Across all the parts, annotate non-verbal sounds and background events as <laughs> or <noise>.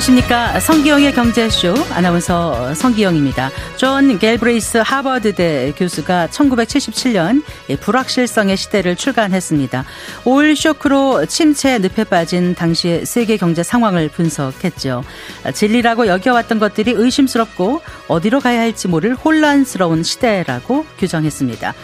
안녕하십니까. 성기영의 경제쇼 아나운서 성기영입니다. 존 갤브레이스 하버드대 교수가 1977년 불확실성의 시대를 출간했습니다. 오일 쇼크로 침체 늪에 빠진 당시의 세계 경제 상황을 분석했죠. 진리라고 여겨왔던 것들이 의심스럽고 어디로 가야 할지 모를 혼란스러운 시대라고 규정했습니다.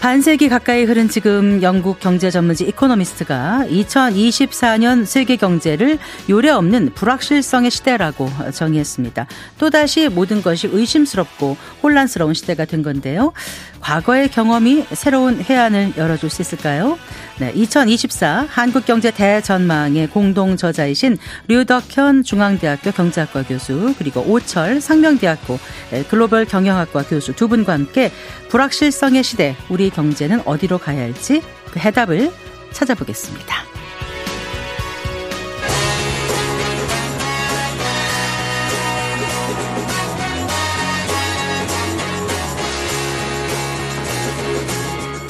반세기 가까이 흐른 지금 영국 경제 전문지 이코노미스트가 2024년 세계 경제를 요래 없는 불확실성의 시대라고 정의했습니다. 또다시 모든 것이 의심스럽고 혼란스러운 시대가 된 건데요. 과거의 경험이 새로운 해안을 열어줄 수 있을까요? 네, 2024 한국경제 대전망의 공동 저자이신 류덕현 중앙대학교 경제학과 교수 그리고 오철 상명대학교 글로벌 경영학과 교수 두 분과 함께 불확실성의 시대 우리 경제는 어디로 가야 할지 그 해답을 찾아보겠습니다.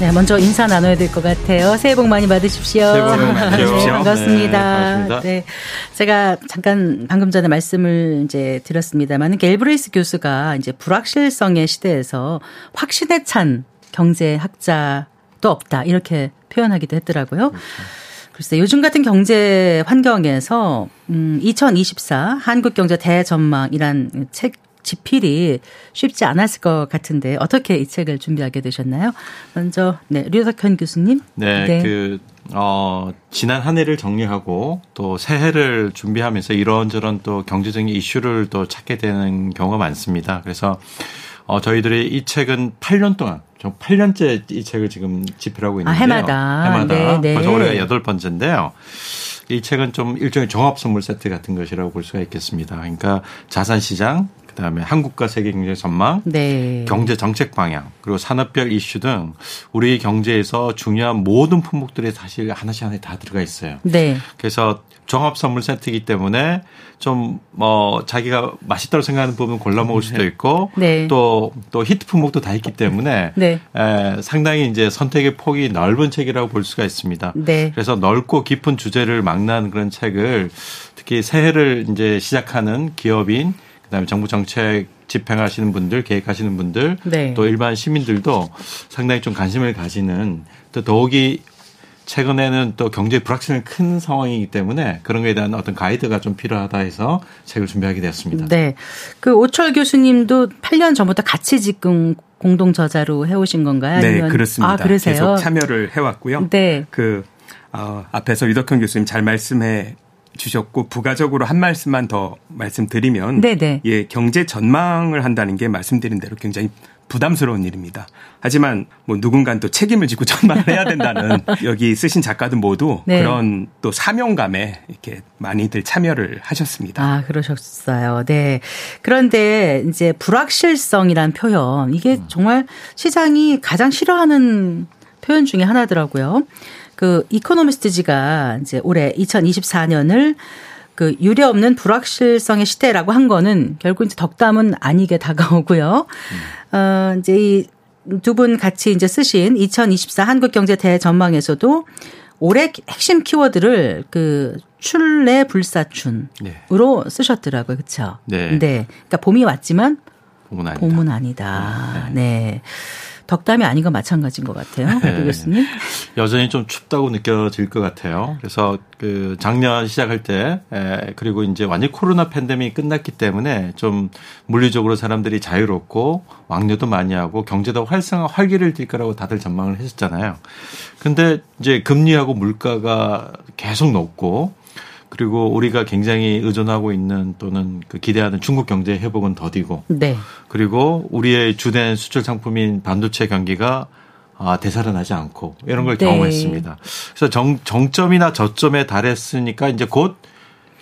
네, 먼저 인사 나눠야 될 것 같아요. 새해 복 많이 받으십시오. 새해 복 많이 <laughs> 받으십시오. 네, 반갑습니다. 네, 반갑습니다. 네, 제가 잠깐 방금 전에 말씀을 이제 드렸습니다만 갤브레이스 교수가 이제 불확실성의 시대에서 확신에 찬 경제학자도 없다 이렇게 표현하기도 했더라고요. 글쎄 요즘 같은 경제 환경에서 음 2024 한국 경제 대전망이란 책 집필이 쉽지 않았을 것 같은데 어떻게 이 책을 준비하게 되셨나요? 먼저 네 류석현 교수님. 네, 네. 그 어, 지난 한 해를 정리하고 또 새해를 준비하면서 이런저런 또 경제적인 이슈를 또 찾게 되는 경우가 많습니다. 그래서 어, 저희들이 이 책은 8년 동안, 저 8년째 이 책을 지금 집필하고 있는데요. 아, 해마다. 해마다. 네, 네. 벌써 올해가 여덟 번째인데요. 이 책은 좀 일종의 종합 선물 세트 같은 것이라고 볼 수가 있겠습니다. 그러니까 자산 시장, 그다음에 한국과 세계 경제 전망, 네. 경제 정책 방향, 그리고 산업별 이슈 등 우리 경제에서 중요한 모든 품목들이 사실 하나씩 하나씩 다 들어가 있어요. 네. 그래서 종합 선물 세트이기 때문에 좀 뭐 자기가 맛있다고 생각하는 부분 골라 먹을 수도 있고 네. 또또 히트 품목도 다 있기 때문에 네. 에, 상당히 이제 선택의 폭이 넓은 책이라고 볼 수가 있습니다. 네. 그래서 넓고 깊은 주제를 망라한 그런 책을 특히 새해를 이제 시작하는 기업인 그다음에 정부 정책 집행하시는 분들, 계획하시는 분들, 네. 또 일반 시민들도 상당히 좀 관심을 가지는 또 더욱이 최근에는 또 경제 불확실성이 큰 상황이기 때문에 그런 거에 대한 어떤 가이드가 좀 필요하다 해서 책을 준비하게 되었습니다. 네. 그 오철 교수님도 8년 전부터 같이 지금 공동 저자로 해오신 건가요? 네, 아니면 그렇습니다. 아, 그러세요? 계속 참여를 해왔고요. 네. 그 어, 앞에서 유덕현 교수님 잘 말씀해 주셨고 부가적으로 한 말씀만 더 말씀드리면 네네. 예 경제 전망을 한다는 게 말씀드린 대로 굉장히 부담스러운 일입니다. 하지만 뭐 누군가는 또 책임을 지고 <laughs> 전망을 해야 된다는 여기 쓰신 작가들 모두 네. 그런 또 사명감에 이렇게 많이들 참여를 하셨습니다. 아, 그러셨어요. 네. 그런데 이제 불확실성이란 표현, 이게 음. 정말 시장이 가장 싫어하는 표현 중에 하나더라고요. 그 이코노미스트지가 이제 올해 2024년을 그 유례 없는 불확실성의 시대라고 한 거는 결국 이제 덕담은 아니게 <laughs> 다가오고요. 어, 이제 이 두 분 같이 이제 쓰신 2024 한국경제 대전망에서도 올해 핵심 키워드를 그 출래 불사춘으로 네. 쓰셨더라고요. 그렇죠? 네. 그러니까 봄이 왔지만 봄은 아니다. 봄은 아니다. 네. 덕담이 아닌 건 마찬가지인 것 같아요. 네. 네. 교수님. 여전히 좀 춥다고 느껴질 것 같아요. 그래서 그 작년 시작할 때 에, 그리고 이제 완전 코로나 팬데믹이 끝났기 때문에 좀 물리적으로 사람들이 자유롭고 왕래도 많이 하고 경제도 활성화 활기를 띨 거라고 다들 전망을 했었잖아요. 근데 이제 금리하고 물가가 계속 높고 그리고 우리가 굉장히 의존하고 있는 또는 그 기대하는 중국 경제 회복은 더디고 네. 그리고 우리의 주된 수출 상품인 반도체 경기가 아, 되살아나지 않고 이런 걸 네. 경험했습니다. 그래서 정, 정점이나 저점에 달했으니까 이제 곧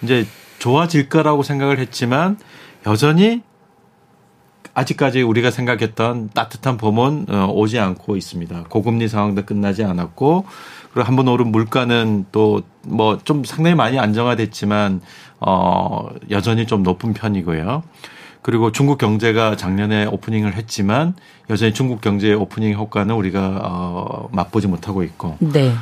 이제 좋아질 거라고 생각을 했지만 여전히 아직까지 우리가 생각했던 따뜻한 봄은 어, 오지 않고 있습니다. 고금리 상황도 끝나지 않았고 그리고 한 번 오른 물가는 또 뭐 좀 상당히 많이 안정화됐지만 어 여전히 좀 높은 편이고요. 그리고 중국 경제가 작년에 오프닝을 했지만 여전히 중국 경제의 오프닝 효과는 우리가 어 맛보지 못하고 있고 네.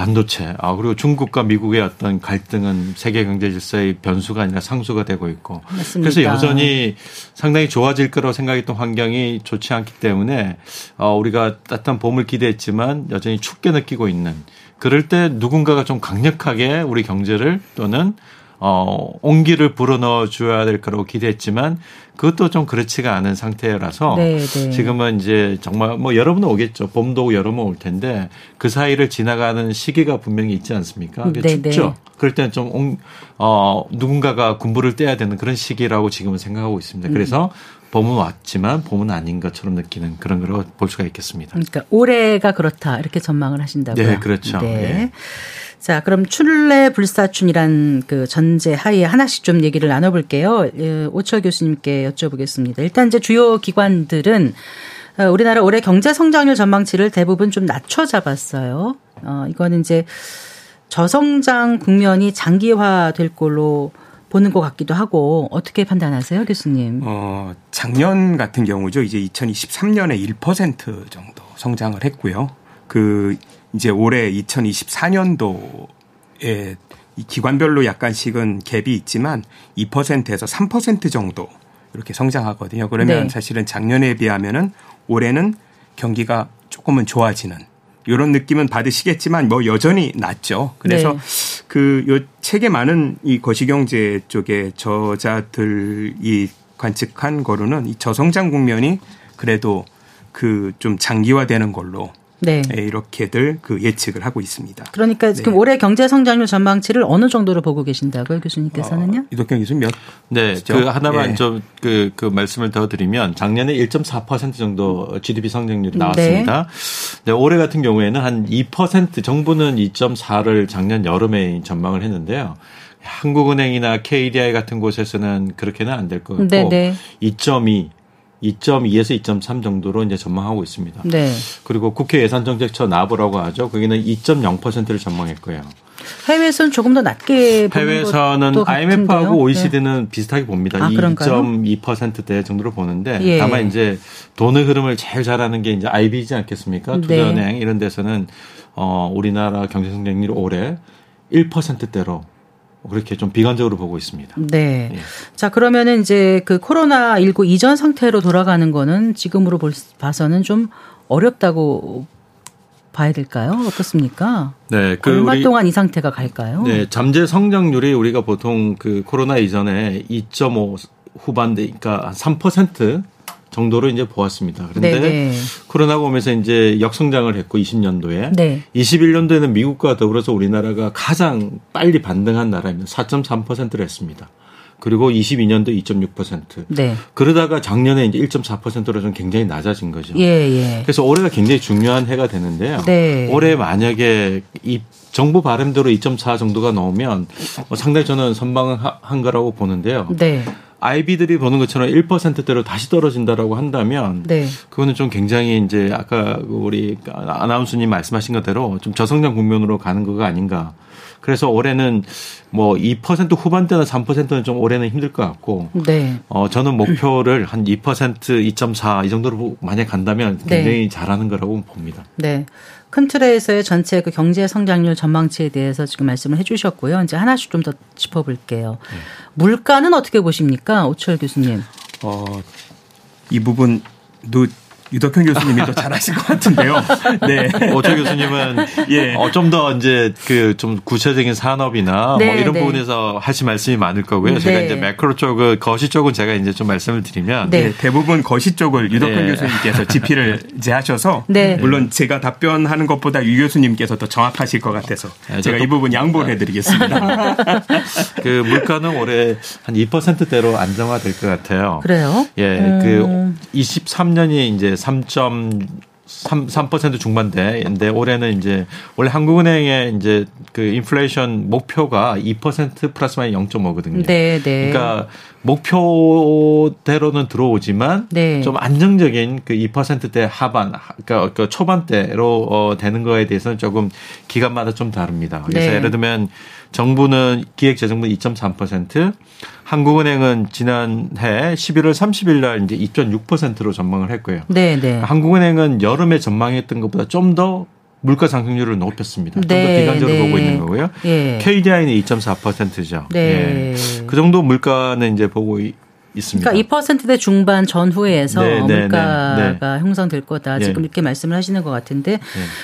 반도체. 아 그리고 중국과 미국의 어떤 갈등은 세계 경제 질서의 변수가 아니라 상수가 되고 있고. 맞습니다. 그래서 여전히 상당히 좋아질 거라고 생각했던 환경이 좋지 않기 때문에 어 우리가 따뜻한 봄을 기대했지만 여전히 춥게 느끼고 있는. 그럴 때 누군가가 좀 강력하게 우리 경제를 또는 어, 온기를 불어넣어 줘야 될 거라고 기대했지만 그것도 좀 그렇지가 않은 상태라서 네, 네. 지금은 이제 정말 뭐 여러분 오겠죠. 봄도 오고 여름은 올 텐데 그 사이를 지나가는 시기가 분명히 있지 않습니까? 네, 네. 춥죠. 그럴 때는 좀 온- 어, 누군가가 군부를 떼야 되는 그런 시기라고 지금은 생각하고 있습니다. 음. 그래서 봄은 왔지만 봄은 아닌 것처럼 느끼는 그런 거라고 볼 수가 있겠습니다. 그러니까 올해가 그렇다 이렇게 전망을 하신다고요. 네, 그렇죠. 네. 예. 자, 그럼 출래 불사춘이란 그 전제 하에 하나씩 좀 얘기를 나눠볼게요. 예, 오철 교수님께 여쭤보겠습니다. 일단 이제 주요 기관들은 어, 우리나라 올해 경제 성장률 전망치를 대부분 좀 낮춰 잡았어요. 어, 이거는 이제 저성장 국면이 장기화될 걸로 보는 것 같기도 하고 어떻게 판단하세요, 교수님? 어, 작년 같은 경우죠. 이제 2023년에 1% 정도 성장을 했고요. 그 이제 올해 2024년도에 이 기관별로 약간씩은 갭이 있지만 2%에서 3% 정도 이렇게 성장하거든요. 그러면 네. 사실은 작년에 비하면은 올해는 경기가 조금은 좋아지는 이런 느낌은 받으시겠지만 뭐 여전히 낮죠. 그래서 네. 그요 책에 많은 이 거시경제 쪽의 저자들이 관측한 거로는 이 저성장 국면이 그래도 그 좀 장기화되는 걸로 네. 예, 이렇게들 그 예측을 하고 있습니다. 그러니까 지금 네. 올해 경제 성장률 전망치를 어느 정도로 보고 계신다고요, 교수님께서는요? 어, 이덕경 교수님 몇? 네, 그죠? 그 하나만 예. 좀그 그 말씀을 더 드리면 작년에 1.4% 정도 GDP 성장률이 나왔습니다. 네. 올해 같은 경우에는 한 2% 정부는 2.4를 작년 여름에 전망을 했는데요. 한국은행이나 KDI 같은 곳에서는 그렇게는 안 될 것 같고 네, 네. 2.2 2.2에서 2.3 정도로 이제 전망하고 있습니다. 네. 그리고 국회 예산정책처 나보라고 하죠. 거기는 2.0%를 전망했 고요. 해외에서는 조금 더 낮게 해외에서는 IMF하고. OECD는 비슷하게 봅니다. 아, 그런가요? 2.2%대 정도로 보는데 예. 다만 이제 돈의 흐름을 제일 잘하는 게 이제 IB이지 않겠습니까? 네. 투자은행 이런 데서는 어 우리나라 경제 성장률이 올해 1%대로 그렇게 좀 비관적으로 보고 있습니다. 네. 예. 자, 그러면은 이제 그 코로나19 이전 상태로 돌아가는 거는 지금으로 볼, 봐서는 좀 어렵다고 봐야 될까요? 어떻습니까? 네, 얼마 우리- 동안 이 상태가 갈까요? 네, 잠재 성장률이 우리가 보통 그 코로나 이전에 2.5 후반대, 그러니까 한3% 정도로 이제 보았습니다. 그런데 네, 네. 코로나가 오면서 이제 역성장을 했고 20년도에 네. 21년도에는 미국과 더불어서 우리나라가 가장 빨리 반등한 나라입니다. 4.3%를 했습니다. 그리고 22년도 2.6%. 네. 그러다가 작년에 이제 1.4%로 좀 굉장히 낮아진 거죠. 예, 예. 그래서 올해가 굉장히 중요한 해가 되는데요. 네. 올해 만약에 이 정부 바람대로 2.4 정도가 나오면 어, 상당히 저는 선방한 거라고 보는데요. 네. 아이비들이 보는 것처럼 1%대로 다시 떨어진다라고 한다면 네. 그거는 좀 굉장히 이제 아까 그 우리 아나운서님 말씀하신 것대로 좀 저성장 국면으로 가는 거가 아닌가. 그래서 올해는 뭐 2% 후반대나 3%는 좀 올해는 힘들 것 같고 네. 어 저는 목표를 한 2% 2.4 이 정도로 만약 간다면 굉장히 잘하는 거라고 봅니다. 네. 큰 틀에서의 전체 그 경제 성장률 전망치에 대해서 지금 말씀을 해 주셨고요. 이제 하나씩 좀 더 짚어볼게요. 네. 물가는 어떻게 보십니까? 오철 교수님. 어, 이 부분도 유덕현 교수님이 더 잘하실 것 같은데요. 네. <laughs> 오철 교수님은 예. 어, 좀 더 이제 그 좀 구체적인 산업이나 네, 뭐 이런 네. 부분에서 하실 말씀이 많을 거고요. 제가 네. 이제 매크로 쪽을 거시 쪽은 제가 이제 좀 말씀을 드리면 네. 네, 대부분 거시 쪽을 유덕현 네. 교수님께서 지피를 <laughs> 이제 하셔서 네. 물론 제가 답변하는 것보다 유 교수님께서 더 정확하실 것 같아서 네, 제가 이 부분 양보를 해드리겠습니다. <laughs> 그 물가는 올해 한 2%대로 안정화될 것 같아요. 그래요? 예, 음. 그 23년이 이제 3, 3% 중반대인데 올해는 이제 원래 한국은행의 이제 그 인플레이션 목표가 2% 플러스 마이너스 0.5거든요. 네, 네. 그러니까 목표대로는 들어오지만 네. 좀 안정적인 그 2%대 하반, 그러니까 그 초반대로 어 되는 거에 대해서는 조금 기간마다 좀 다릅니다. 그래서 네. 예를 들면 정부는 기획재정부 2.3%, 한국은행은 지난해 11월 30일 날 이제 2.6%로 전망을 했고요. 네, 네. 한국은행은 여름에 전망했던 것보다 좀 더 물가 상승률을 높였습니다. 좀더 네, 비관적으로 네. 보고 있는 거고요. 예. KDI는 2.4%죠. 네. 그 정도 물가는 이제 보고 이- 있습니다. 그러니까 2%대 중반 전후에서 네, 네, 물가가 형성될 거다. 네. 지금 이렇게 말씀을 하시는 것 같은데.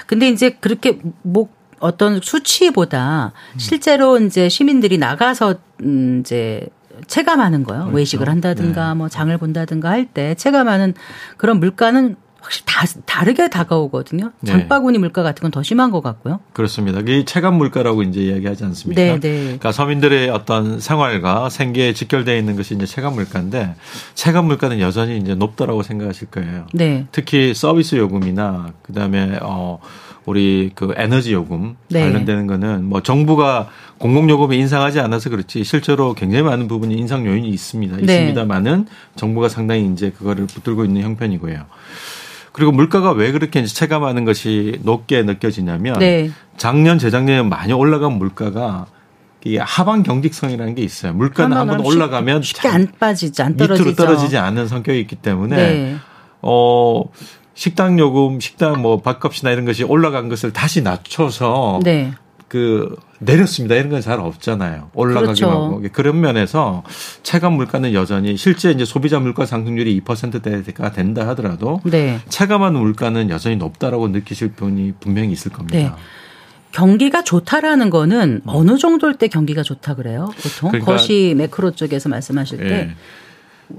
근데 이제 그렇게 목 어떤 수치보다 실제로 이제 시민들이 나가서 음 이제 체감하는 거요. 그렇죠. 외식을 한다든가 네. 뭐 장을 본다든가 할 때 체감하는 그런 물가는 확실히 다, 다르게 다가오거든요. 네. 장바구니 물가 같은 건 더 심한 것 같고요. 그렇습니다. 이게 체감 물가라고 이제 이야기하지 않습니까? 네, 네. 그러니까 서민들의 어떤 생활과 생계에 직결되어 있는 것이 이제 체감 물가인데 체감 물가는 여전히 이제 높다라고 생각하실 거예요. 네. 특히 서비스 요금이나 그다음에 어 우리 그 에너지 요금 네. 관련되는 거는 뭐 정부가 공공 요금을 인상하지 않아서 그렇지 실제로 굉장히 많은 부분이 인상 요인이 있습니다. 네. 있습니다만은 정부가 상당히 이제 그거를 붙들고 있는 형편이고요. 그리고 물가가 왜 그렇게 이제 체감하는 것이 높게 느껴지냐면 네. 작년 재작년에 많이 올라간 물가가 이게 하방 경직성이라는 게 있어요. 물가는 한번 쉽- 올라가면 쉽게 안 빠지지, 안 떨어지죠. 밑으로 떨어지지 않는 성격이 있기 때문에 네. 어 식당 요금, 식당 뭐 밥값이나 이런 것이 올라간 것을 다시 낮춰서 네. 그 내렸습니다. 이런 건 잘 없잖아요. 올라가기만 그렇죠. 하고 그런 면에서 체감 물가는 여전히 실제 이제 소비자 물가 상승률이 2%대가 된다 하더라도 네. 체감하는 물가는 여전히 높다라고 느끼실 분이 분명히 있을 겁니다. 네. 경기가 좋다라는 거는 어느 정도일 때 경기가 좋다 그래요? 보통 그러니까- 거시 매크로 쪽에서 말씀하실 때 예.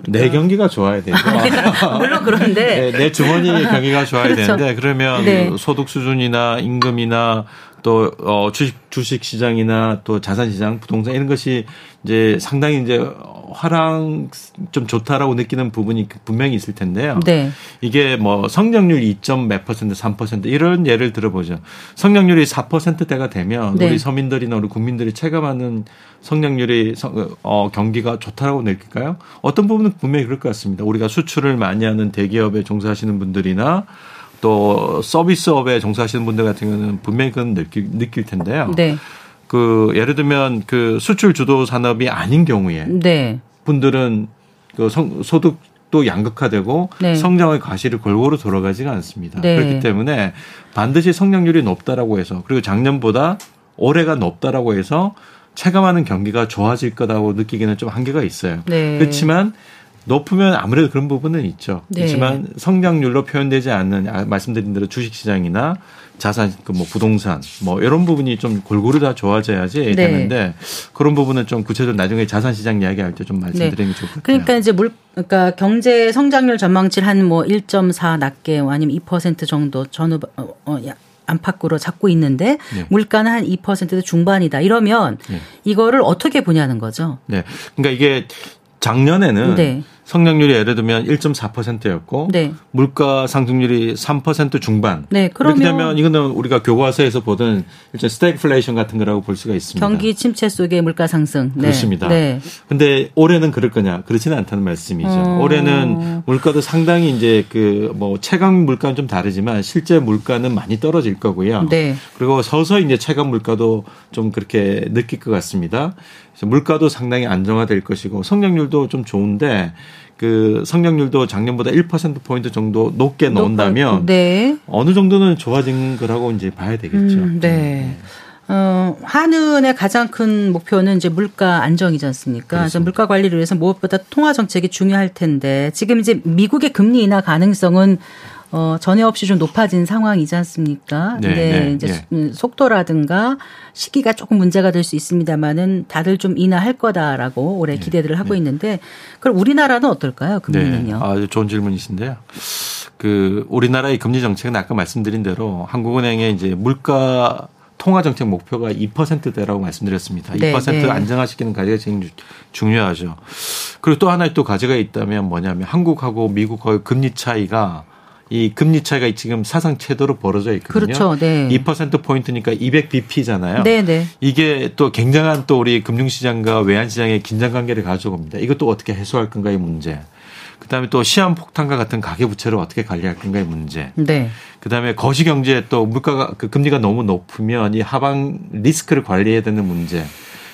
내 경기가 좋아야 되죠. <laughs> 물론 그런데 네, 내 주머니 경기가 좋아야 그렇죠. 되는데 그러면 네. 소득 수준이나 임금이나 또 어, 주식 주식 시장이나 또 자산 시장, 부동산 이런 것이 이제 상당히 이제 화랑 좀 좋다라고 느끼는 부분이 분명히 있을 텐데요. 네. 이게 뭐 성장률 2점 몇 퍼센트, 3% 이런 예를 들어보죠. 성장률이 4%대가 되면 네. 우리 서민들이나 우리 국민들이 체감하는 성장률이 성- 어, 경기가 좋다라고 느낄까요? 어떤 부분은 분명히 그럴 것 같습니다. 우리가 수출을 많이 하는 대기업에 종사하시는 분들이나 또 서비스업에 종사하시는 분들 같은 경우는 분명히 그건 느낄, 느낄 텐데요. 네. 그 예를 들면 그 수출 주도 산업이 아닌 경우에 네. 분들은 그 성, 소득도 양극화되고 네. 성장의 과실이 골고루 돌아가지가 않습니다. 네. 그렇기 때문에 반드시 성장률이 높다라고 해서 그리고 작년보다 올해가 높다라고 해서 체감하는 경기가 좋아질 거다고 느끼기는 좀 한계가 있어요. 네. 그렇지만 높으면 아무래도 그런 부분은 있죠. 네. 그렇지만 성장률로 표현되지 않는 아, 말씀드린 대로 주식시장이나 자산 그 뭐 부동산 뭐 이런 부분이 좀 골고루 다 좋아져야지 네. 되는데 그런 부분은 좀 구체적으로 나중에 자산 시장 이야기할 때 좀 말씀드리는 게 좋을 것 같아요. 그러니까 이제 물 그러니까 경제 성장률 전망치를 한 뭐 1.4 낮게 아니면 2% 정도 전후 어, 어, 야- 안팎으로 잡고 있는데 네. 물가는 한 2% 중반이다. 이러면 네. 이거를 어떻게 보냐는 거죠. 네. 그러니까 이게 작년에는 네. 성장률이 예를 들면 1.4%였고 네. 물가 상승률이 3% 중반. 네, 그러면 되면 이거는 우리가 교과서에서 보던 일종 스태그플레이션 같은 거라고 볼 수가 있습니다. 경기 침체 속의 물가 상승. 네. 그렇습니다. 네. 근데 올해는 그럴 거냐? 그렇지는 않다는 말씀이죠. 어. 올해는 물가도 상당히 이제 그 뭐 체감 물가는 좀 다르지만 실제 물가는 많이 떨어질 거고요. 네. 그리고 서서히 이제 체감 물가도 좀 그렇게 느낄 것 같습니다. 물가도 상당히 안정화될 것이고 성장률도 좀 좋은데 그 성장률도 작년보다 1% 포인트 정도 높게 넣는다면 네. 어느 정도는 좋아진 거라고 이제 봐야 되겠죠. 음, 네. 어, 한은의 가장 큰 목표는 이제 물가 안정이지 않습니까? 그래서 물가 관리를 위해서 무엇보다 통화 정책이 중요할 텐데 지금 이제 미국의 금리 인하 가능성은 어, 전에 없이 좀 높아진 상황이지 않습니까? 네, 근데 네, 이제 예. 음, 속도라든가 시기가 조금 문제가 될 수 있습니다만은 다들 좀 인하할 거다라고 올해 기대들을 하고 있는데 그럼 우리나라는 어떨까요? 금리는요? 네, 아주 좋은 질문이신데요. 그 우리나라의 금리 정책은 아까 말씀드린 대로 한국은행의 이제 물가 통화 정책 목표가 2%대라고 말씀드렸습니다. 네, 2% 네. 안정화시키는 과제가 제일 주- 중요하죠. 그리고 또 하나의 또 과제가 있다면 뭐냐면 한국하고 미국하고의 금리 차이가 이 금리 차이가 지금 사상 최대로 벌어져 있거든요. 그렇죠. 네. 2% 포인트니까 200bp잖아요. 네, 네. 이게 또 굉장한 또 우리 금융 시장과 외환 시장의 긴장 관계를 가져옵니다. 이것도 어떻게 해소할 건가의 문제. 그다음에 또 시한 폭탄과 같은 가계 부채를 어떻게 관리할 건가의 문제. 네. 그다음에 거시 경제에 또 물가가 그 금리가 너무 높으면 이 하방 리스크를 관리해야 되는 문제.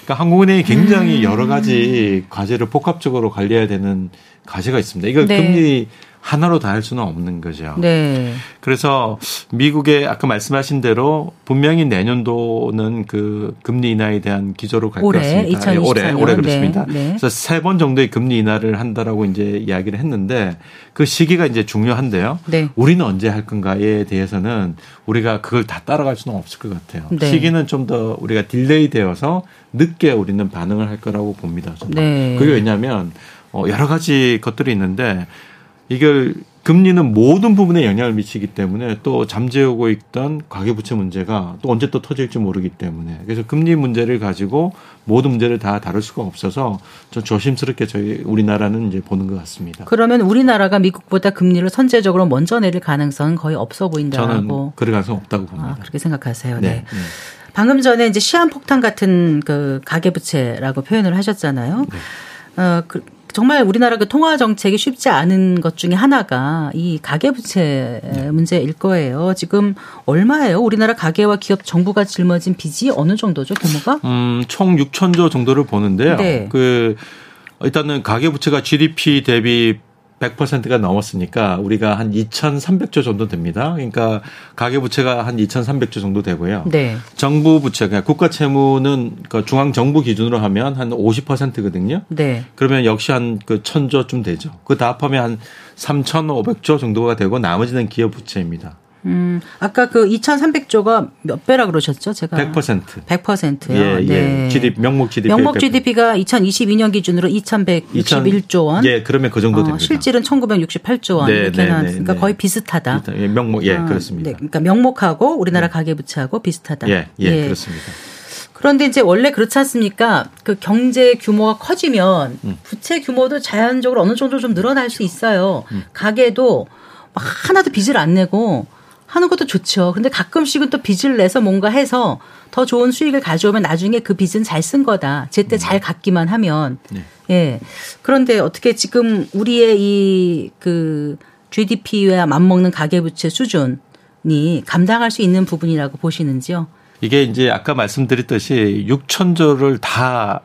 그러니까 한국은행이 굉장히 음. 여러 가지 과제를 복합적으로 관리해야 되는 과제가 있습니다. 이걸 네. 금리 하나로 다 할 수는 없는 거죠. 네. 그래서 미국의 아까 말씀하신 대로 분명히 내년도는 그 금리 인하에 대한 기조로 갈 것 같습니다. 예, 2024 올해 올해 년. 그렇습니다. 네, 네. 그래서 세 번 정도의 금리 인하를 한다라고 이제 이야기를 했는데 그 시기가 이제 중요한데요. 네. 우리는 언제 할 건가에 대해서는 우리가 그걸 다 따라갈 수는 없을 것 같아요. 네. 시기는 좀 더 우리가 delay 되어서 늦게 우리는 반응을 할 거라고 봅니다. 저는. 네. 그게 왜냐하면 어, 여러 가지 것들이 있는데 이걸 금리는 모든 부분에 영향을 미치기 때문에 또 잠재우고 있던 가계부채 문제가 또 언제 또 터질지 모르기 때문에 그래서 금리 문제를 가지고 모든 문제를 다 다룰 수가 없어서 좀 조심스럽게 저희 우리나라는 이제 보는 것 같습니다. 그러면 우리나라가 미국보다 금리를 선제적으로 먼저 내릴 가능성은 거의 없어 저는 보인다고 그럴 가능성 없다고 아, 봅니다. 그렇게 생각하세요. 네. 네. 네. 방금 전에 이제 시한폭탄 같은 그 가계부채라고 표현을 하셨잖아요. 네. 어, 그, 정말 우리나라 그 통화 정책이 쉽지 않은 것 중에 하나가 이 가계 부채 네. 문제일 거예요. 지금 얼마예요? 우리나라 가계와 기업 정부가 짊어진 빚이 어느 정도죠, 규모가? 음, 총 6천조 정도를 보는데요. 네. 그 일단은 가계 부채가 GDP 대비 100%가 넘었으니까 우리가 한 2,300조 정도 됩니다. 그러니까 가계 부채가 한 2,300조 정도 되고요. 네. 정부 부채, 그러니까 국가 채무는 그 중앙 정부 기준으로 하면 한 50%거든요. 네. 그러면 역시 한그 천조쯤 되죠. 그 다 합하면 한 3,500조 정도가 되고 나머지는 기업 부채입니다. 음, 아까 그 2,300조가 몇 배라 그러셨죠? 제가 100%. 100%요. 예, 예. 네. GDP, 명목 GDP. 명목 GDP가 2022년 기준으로 2,161조 원. 예, 그러면 그 정도 어, 됩니다. 실질은 1,968조 원 네, 이렇게 네, 나왔으니까 네, 네. 거의 비슷하다. 예, 명목, 예, 어, 그렇습니다. 네, 그러니까 명목하고 우리나라 가계 부채하고 비슷하다. 예, 예, 그렇습니다. 그런데 이제 원래 그렇지 않습니까? 그 경제 규모가 커지면 음. 부채 규모도 자연적으로 어느 정도 좀 늘어날 수 있어요. 음. 가게도 막 하나도 빚을 안 내고 하는 것도 좋죠. 근데 가끔씩은 또 빚을 내서 뭔가 해서 더 좋은 수익을 가져오면 나중에 그 빚은 잘 쓴 거다. 제때 잘 갚기만 하면. 음. 네. 예. 그런데 어떻게 지금 우리의 이 그 GDP와 맞먹는 가계부채 수준이 감당할 수 있는 부분이라고 보시는지요? 이게 이제 아까 말씀드렸듯이 6천조를 다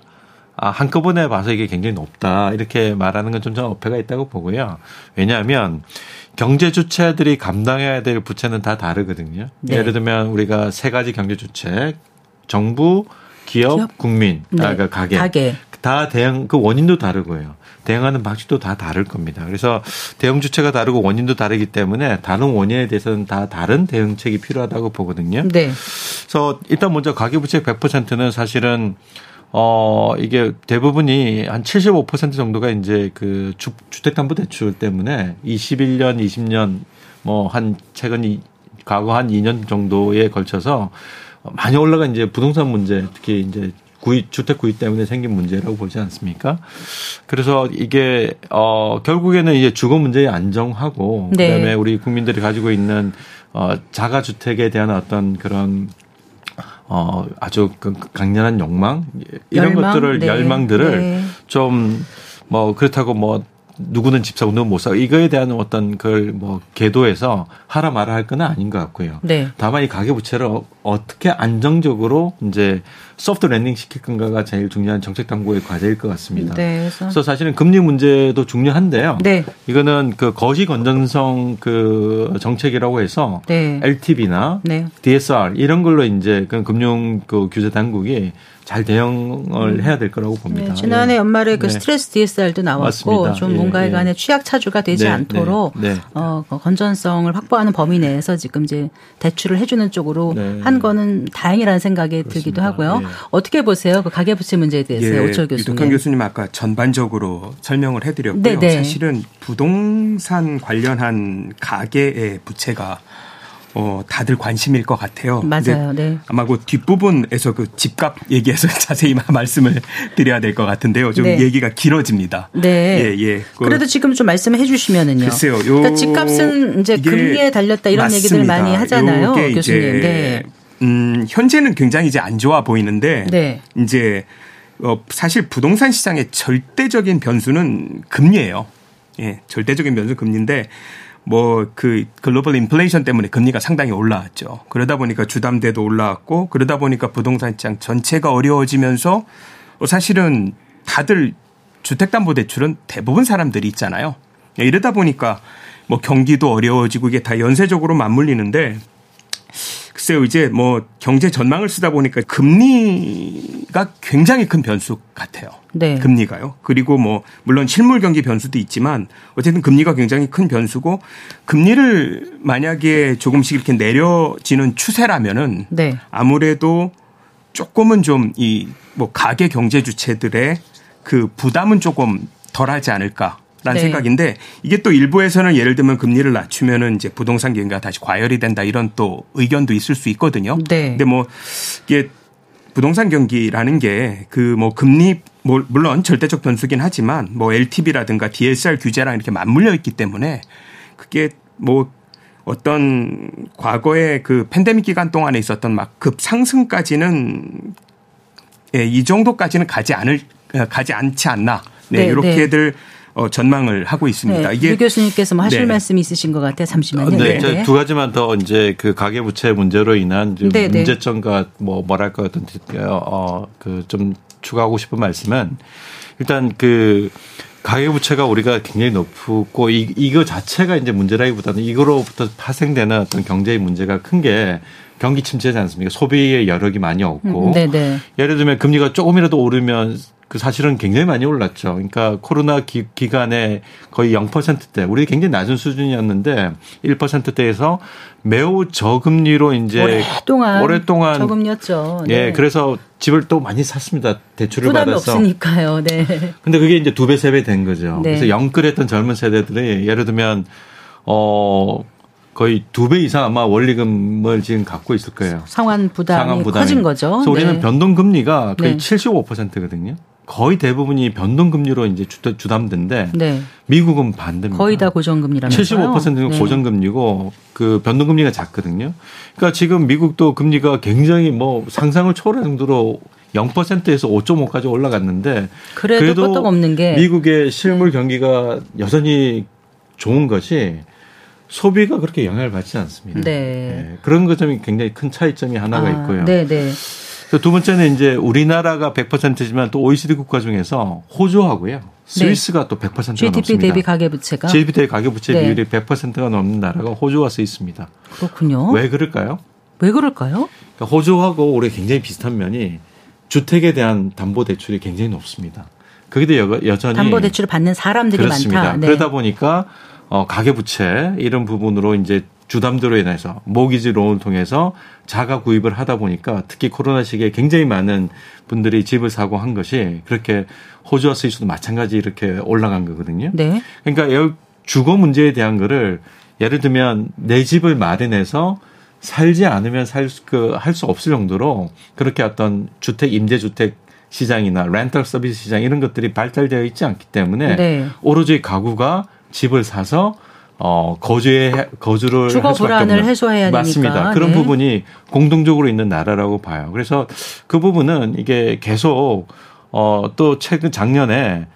아, 한꺼번에 봐서 이게 굉장히 높다. 이렇게 말하는 건 좀 전 어폐가 있다고 보고요. 왜냐하면 경제 주체들이 감당해야 될 부채는 다 다르거든요. 네. 예를 들면 우리가 세 가지 경제 주체, 정부, 기업, 기업? 국민, 네. 아, 그러니까 가계. 가계. 다 대응 그 원인도 다르고요. 대응하는 방식도 다 다를 겁니다. 그래서 대응 주체가 다르고 원인도 다르기 때문에 다른 원인에 대해서는 다 다른 대응책이 필요하다고 보거든요. 네. 그래서 일단 먼저 가계부채 100%는 사실은 어 이게 대부분이 한 75% 정도가 이제 그 주, 주택담보대출 때문에 21년, 20년 뭐 한 최근 이 과거 한 2년 정도에 걸쳐서 많이 올라간 이제 부동산 문제 특히 이제 구입 주택 구입 때문에 생긴 문제라고 보지 않습니까? 그래서 이게 어 결국에는 이제 주거 문제의 안정하고 네. 그 다음에 우리 국민들이 가지고 있는 어 자가 주택에 대한 어떤 그런 어 아주 그 강렬한 욕망 이런 열망? 것들을 네. 열망들을 네. 좀뭐 그렇다고 뭐 누구는 집 사고 누구는 못 사고 이거에 대한 어떤 그걸 뭐 계도해서 하라 마라 할건 아닌 것 같고요. 네. 다만 이 가계 부채를 어- 어떻게 안정적으로 이제 soft landing 시킬 건가가 제일 중요한 정책 당국의 과제일 것 같습니다. 네. 그래서 그래서 사실은 금리 문제도 중요한데요. 네. 이거는 그 거시 건전성 그 정책이라고 해서 네. LTV나 네. DSR 이런 걸로 이제 그 금융 그 규제 당국이 잘 대응을 해야 될 거라고 봅니다. 네, 지난해 예. 연말에 그 네. 스트레스 DSR도 나왔고 맞습니다. 좀 예, 뭔가에 예. 관해 취약 차주가 되지 네, 않도록 네, 네. 어, 그 건전성을 확보하는 범위 내에서 지금 이제 대출을 해주는 쪽으로 네. 한 거는 다행이라는 생각이 들기도 하고요. 예. 어떻게 보세요? 그 가계부채 문제에 대해서 오철 교수님. 유덕현 교수님 아까 전반적으로 설명을 해드렸고요. 네, 네. 사실은 부동산 관련한 가계의 부채가 어, 다들 관심일 것 같아요. 맞아요. 네. 아마 그 뒷부분에서 그 집값 얘기해서 <laughs> 자세히 말씀을 드려야 될 것 같은데요. 좀 네. 얘기가 길어집니다. 네. 예, 예. 그 그래도 지금 좀 말씀해 주시면은요. 글쎄요. 요 그러니까 집값은 이제 금리에 달렸다 이런 얘기들 맞습니다. 많이 하잖아요, 교수님. 네. 음, 현재는 굉장히 이제 안 좋아 보이는데 네. 이제 어, 사실 부동산 시장의 절대적인 변수는 금리예요. 예, 절대적인 변수 금리인데 뭐 그 글로벌 인플레이션 때문에 금리가 상당히 올라왔죠. 그러다 보니까 주담대도 올라왔고 그러다 보니까 부동산 시장 전체가 어려워지면서 어, 사실은 다들 주택담보대출은 대부분 사람들이 있잖아요. 예, 이러다 보니까 뭐 경기도 어려워지고 이게 다 연쇄적으로 맞물리는데 글쎄요, 이제 뭐 경제 전망을 쓰다 보니까 금리가 굉장히 큰 변수 같아요. 네. 금리가요. 그리고 뭐 물론 실물 경기 변수도 있지만 어쨌든 금리가 굉장히 큰 변수고 금리를 만약에 조금씩 이렇게 내려지는 추세라면은 네. 아무래도 조금은 좀 이 뭐 가계 경제 주체들의 그 부담은 조금 덜하지 않을까 라는 네. 생각인데 이게 또 일부에서는 예를 들면 금리를 낮추면은 이제 부동산 경기가 다시 과열이 된다 이런 또 의견도 있을 수 있거든요. 네. 근데 뭐 이게 부동산 경기라는 게 그 뭐 금리 뭐 물론 절대적 변수긴 하지만 뭐 LTV라든가 DSR 규제랑 이렇게 맞물려 있기 때문에 그게 뭐 어떤 과거에 그 팬데믹 기간 동안에 있었던 막 급 상승까지는 예, 이 정도까지는 가지 않을 어, 가지 않지 않나. 네, 네, 이렇게들 어, 전망을 하고 있습니다. 네. 이게 유 교수님께서 뭐 하실 네. 말씀이 있으신 것 같아요. 잠시만요. 네, 네. 저두 가지만 더 이제 그 가계 부채 문제로 인한 좀 네, 네. 문제점과 뭐 뭐랄까 어떤 어그 좀 추가하고 싶은 말씀은 일단 그 가계부채가 우리가 굉장히 높고 이, 이거 자체가 이제 문제라기보다는 이거로부터 파생되는 어떤 경제의 문제가 큰 게 경기 침체지 않습니까? 소비의 여력이 많이 없고 음, 네, 네. 예를 들면 금리가 조금이라도 오르면 그 사실은 굉장히 많이 올랐죠. 그러니까 코로나 기, 기간에 거의 0%대, 우리 굉장히 낮은 수준이었는데 1%대에서 매우 저금리로 이제 오랫동안 오랫동안 저금리였죠. 예, 네. 그래서 집을 또 많이 샀습니다. 대출을 부담이 받아서. 없으니까요. 네. 근데 그게 이제 두 배, 세 배 된 거죠. 네. 그래서 영끌했던 젊은 세대들이 예를 들면 어 거의 두 배 이상 아마 원리금을 지금 갖고 있을 거예요. 상환 부담이 상환 부담이. 커진 거죠. 그래서 우리는 네. 변동 금리가 거의 네. 75%거든요. 거의 대부분이 변동 금리로 이제 주- 주담대인데 네. 미국은 반대입니다. 거의 다 고정금리라면서요. 75%는 네. 고정금리고 그 변동금리가 작거든요. 그러니까 지금 미국도 금리가 굉장히 뭐 상상을 초월할 정도로 0%에서 5.5까지 올라갔는데 그래도 끄떡 없는 게 미국의 실물 경기가 여전히 좋은 것이 소비가 그렇게 영향을 받지 않습니다. 네. 예, 그런 것 점이 굉장히 큰 차이점이 하나가 아, 있고요. 네, 네. 그두 번째는 이제 우리나라가 100%지만 또 OECD 국가 중에서 호주하고요. 스위스가 또 100%가 GDP 넘습니다. 대비 가계 부채가 GDP 대비 가계부채 네. 비율이 100%가 넘는 나라가 호주와 스위스입니다. 그렇군요. 왜 그럴까요? 왜 그럴까요? 그러니까 호주하고 우리 굉장히 비슷한 면이 주택에 대한 담보 대출이 굉장히 높습니다. 거기도 여- 여전히 담보 대출을 받는 사람들이 그렇습니다. 많다. 네. 그러다 보니까 어, 가계 부채 이런 부분으로 이제 주담대로 인해서 모기지 론을 통해서 자가 구입을 하다 보니까 특히 코로나 시기에 굉장히 많은 분들이 집을 사고 한 것이 그렇게 호주와 스위스도 마찬가지 이렇게 올라간 거거든요. 네. 그러니까 여 주거 문제에 대한 거를 예를 들면 내 집을 마련해서 살지 않으면 살 그 할 수 없을 정도로 그렇게 어떤 주택 임대 주택 시장이나 렌털 서비스 시장 이런 것들이 발달되어 있지 않기 때문에 네. 오로지 가구가 집을 사서 어 거주에 거주를 주거 불안을 해소해야 되니까. 맞습니다. 그런 네. 부분이 공동적으로 있는 나라라고 봐요. 그래서 그 부분은 이게 계속 어 또 최근 작년에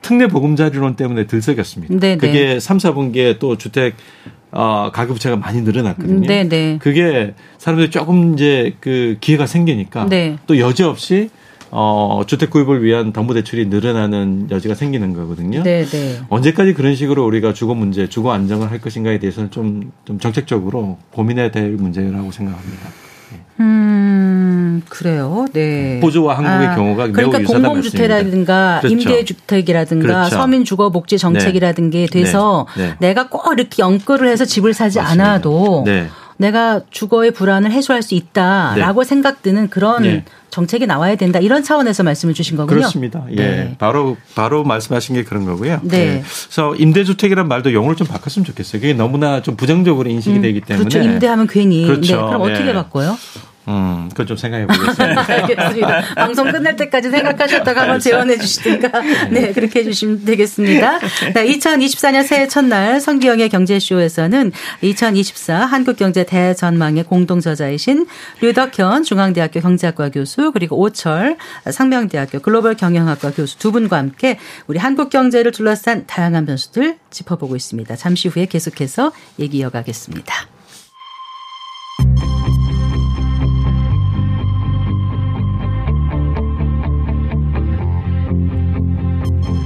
특례 보금자리론 때문에 들썩였습니다. 네, 네. 그게 3, 4분기에 또 주택 어 가계부채가 많이 늘어났거든요. 네, 네. 그게 사람들이 조금 이제 그 기회가 생기니까 네. 또 여지없이 어 주택 구입을 위한 담보 대출이 늘어나는 여지가 생기는 거거든요. 네, 네. 언제까지 그런 식으로 우리가 주거 문제, 주거 안정을 할 것인가에 대해서는 좀, 좀 정책적으로 고민해야 될 문제라고 생각합니다. 음, 그래요. 네. 호주와 한국의 경우가 매우 그러니까 공공주택이라든가 그렇죠. 임대주택이라든가 그렇죠. 서민주거복지 정책이라든가 게 돼서 네. 네. 내가 꼭 이렇게 연끌을 해서 집을 사지 맞습니다. 않아도 네. 내가 주거의 불안을 해소할 수 있다라고 네. 생각드는 그런 네. 정책이 나와야 된다 이런 차원에서 말씀을 주신 거군요. 그렇습니다. 예, 네. 바로 바로 말씀하신 게 그런 거고요. 네. 네. 그래서 임대주택이란 말도 용어를 좀 바꿨으면 좋겠어요. 그게 너무나 좀 부정적으로 인식이 음, 되기 때문에 그렇죠. 임대하면 괜히. 그렇죠. 네. 그럼 어떻게 예. 바꿔요? 음, 그건 좀 생각해 보겠습니다. <laughs> 알겠습니다. 방송 끝날 때까지 생각하셨다가 한번 재원해 주시든가. 네, 그렇게 해주시면 되겠습니다. 네, 2024년 새해 첫날 성기영의 경제쇼에서는 2024 한국경제 대전망의 공동저자이신 류덕현 중앙대학교 경제학과 교수 그리고 오철 상명대학교 글로벌 경영학과 교수 두 분과 함께 우리 한국 경제를 둘러싼 다양한 변수들 짚어보고 있습니다. 잠시 후에 계속해서 얘기 이어가겠습니다.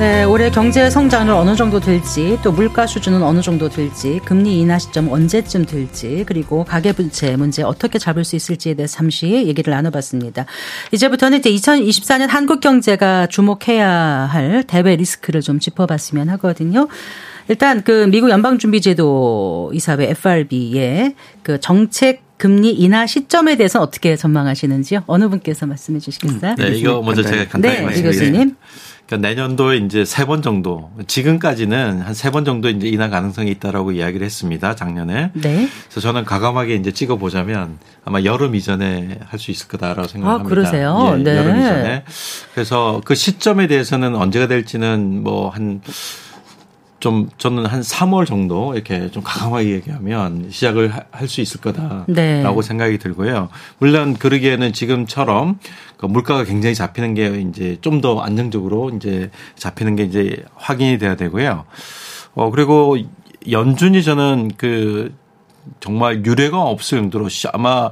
네, 올해 경제 성장을 어느 정도 될지, 또 물가 수준은 어느 정도 될지, 금리 인하 시점 언제쯤 될지, 그리고 가계부채 문제 어떻게 잡을 수 있을지에 대해서 잠시 얘기를 나눠봤습니다. 이제부터는 이제 2024년 한국 경제가 주목해야 할 대외 리스크를 좀 짚어봤으면 하거든요. 일단 그 미국 연방준비제도 이사회 FRB의 그 정책 금리 인하 시점에 대해서 어떻게 전망하시는지요? 어느 분께서 말씀해 주시겠어요? 네, 이거 먼저 제가 간단히 네, 말씀드리겠습니다. 그러니까 내년도에 이제 세 번 정도 지금까지는 한 세 번 정도 이제 인하 가능성이 있다라고 이야기를 했습니다. 작년에. 네. 그래서 저는 가감하게 이제 찍어 보자면 아마 여름 이전에 할 수 있을 거다라고 생각합니다. 아, 그러세요? 예, 네. 여름 이전에. 그래서 그 시점에 대해서는 언제가 될지는 뭐한 좀 저는 한 3월 정도 이렇게 좀 가감하게 얘기하면 시작을 할 수 있을 거다라고 네. 생각이 들고요. 물론 그러기에는 지금처럼 그 물가가 굉장히 잡히는 게 이제 좀 더 안정적으로 이제 잡히는 게 이제 확인이 돼야 되고요. 어 그리고 연준이 저는 그 정말 유례가 없을 정도로 아마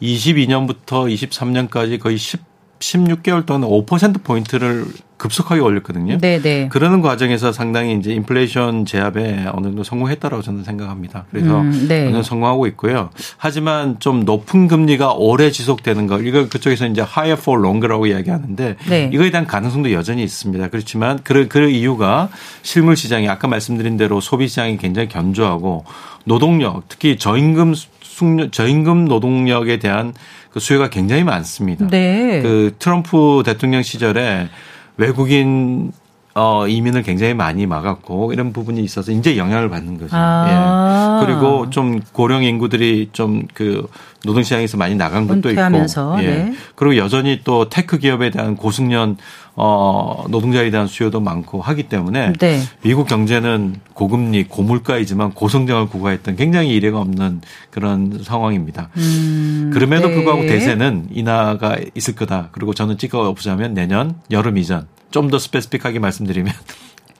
2022년부터 23년까지 거의 10 16개월 동안 5%포인트를 급속하게 올렸거든요. 네네. 네. 그러는 과정에서 상당히 이제 인플레이션 제압에 어느 정도 성공했다라고 저는 생각합니다. 그래서 음, 네. 어느 성공하고 있고요. 하지만 좀 높은 금리가 오래 지속되는 거, 이걸 그쪽에서 이제 higher for longer,라고 이야기하는데 네. 이거에 대한 가능성도 여전히 있습니다. 그렇지만 그, 그 이유가 실물 시장이 아까 말씀드린 대로 소비 시장이 굉장히 견조하고 노동력, 특히 저임금 숙련, 저임금 노동력에 대한 그 수요가 굉장히 많습니다. 네. 그 트럼프 대통령 시절에 외국인 어, 이민을 굉장히 많이 막았고 이런 부분이 있어서 이제 영향을 받는 거죠. 아. 예. 그리고 좀 고령 인구들이 좀 그 노동시장에서 많이 나간 것도 은퇴하면서, 있고. 예. 네. 그리고 여전히 또 tech 기업에 대한 고숙련 어, 노동자에 대한 수요도 많고 하기 때문에 네. 미국 경제는 고금리, 고물가이지만 고성장을 구가했던 굉장히 이례가 없는 그런 상황입니다. 음, 그럼에도 네. 불구하고 대세는 인하가 있을 거다. 그리고 저는 찍어 보자면 내년 여름 이전 좀 더 스페시픽하게 말씀드리면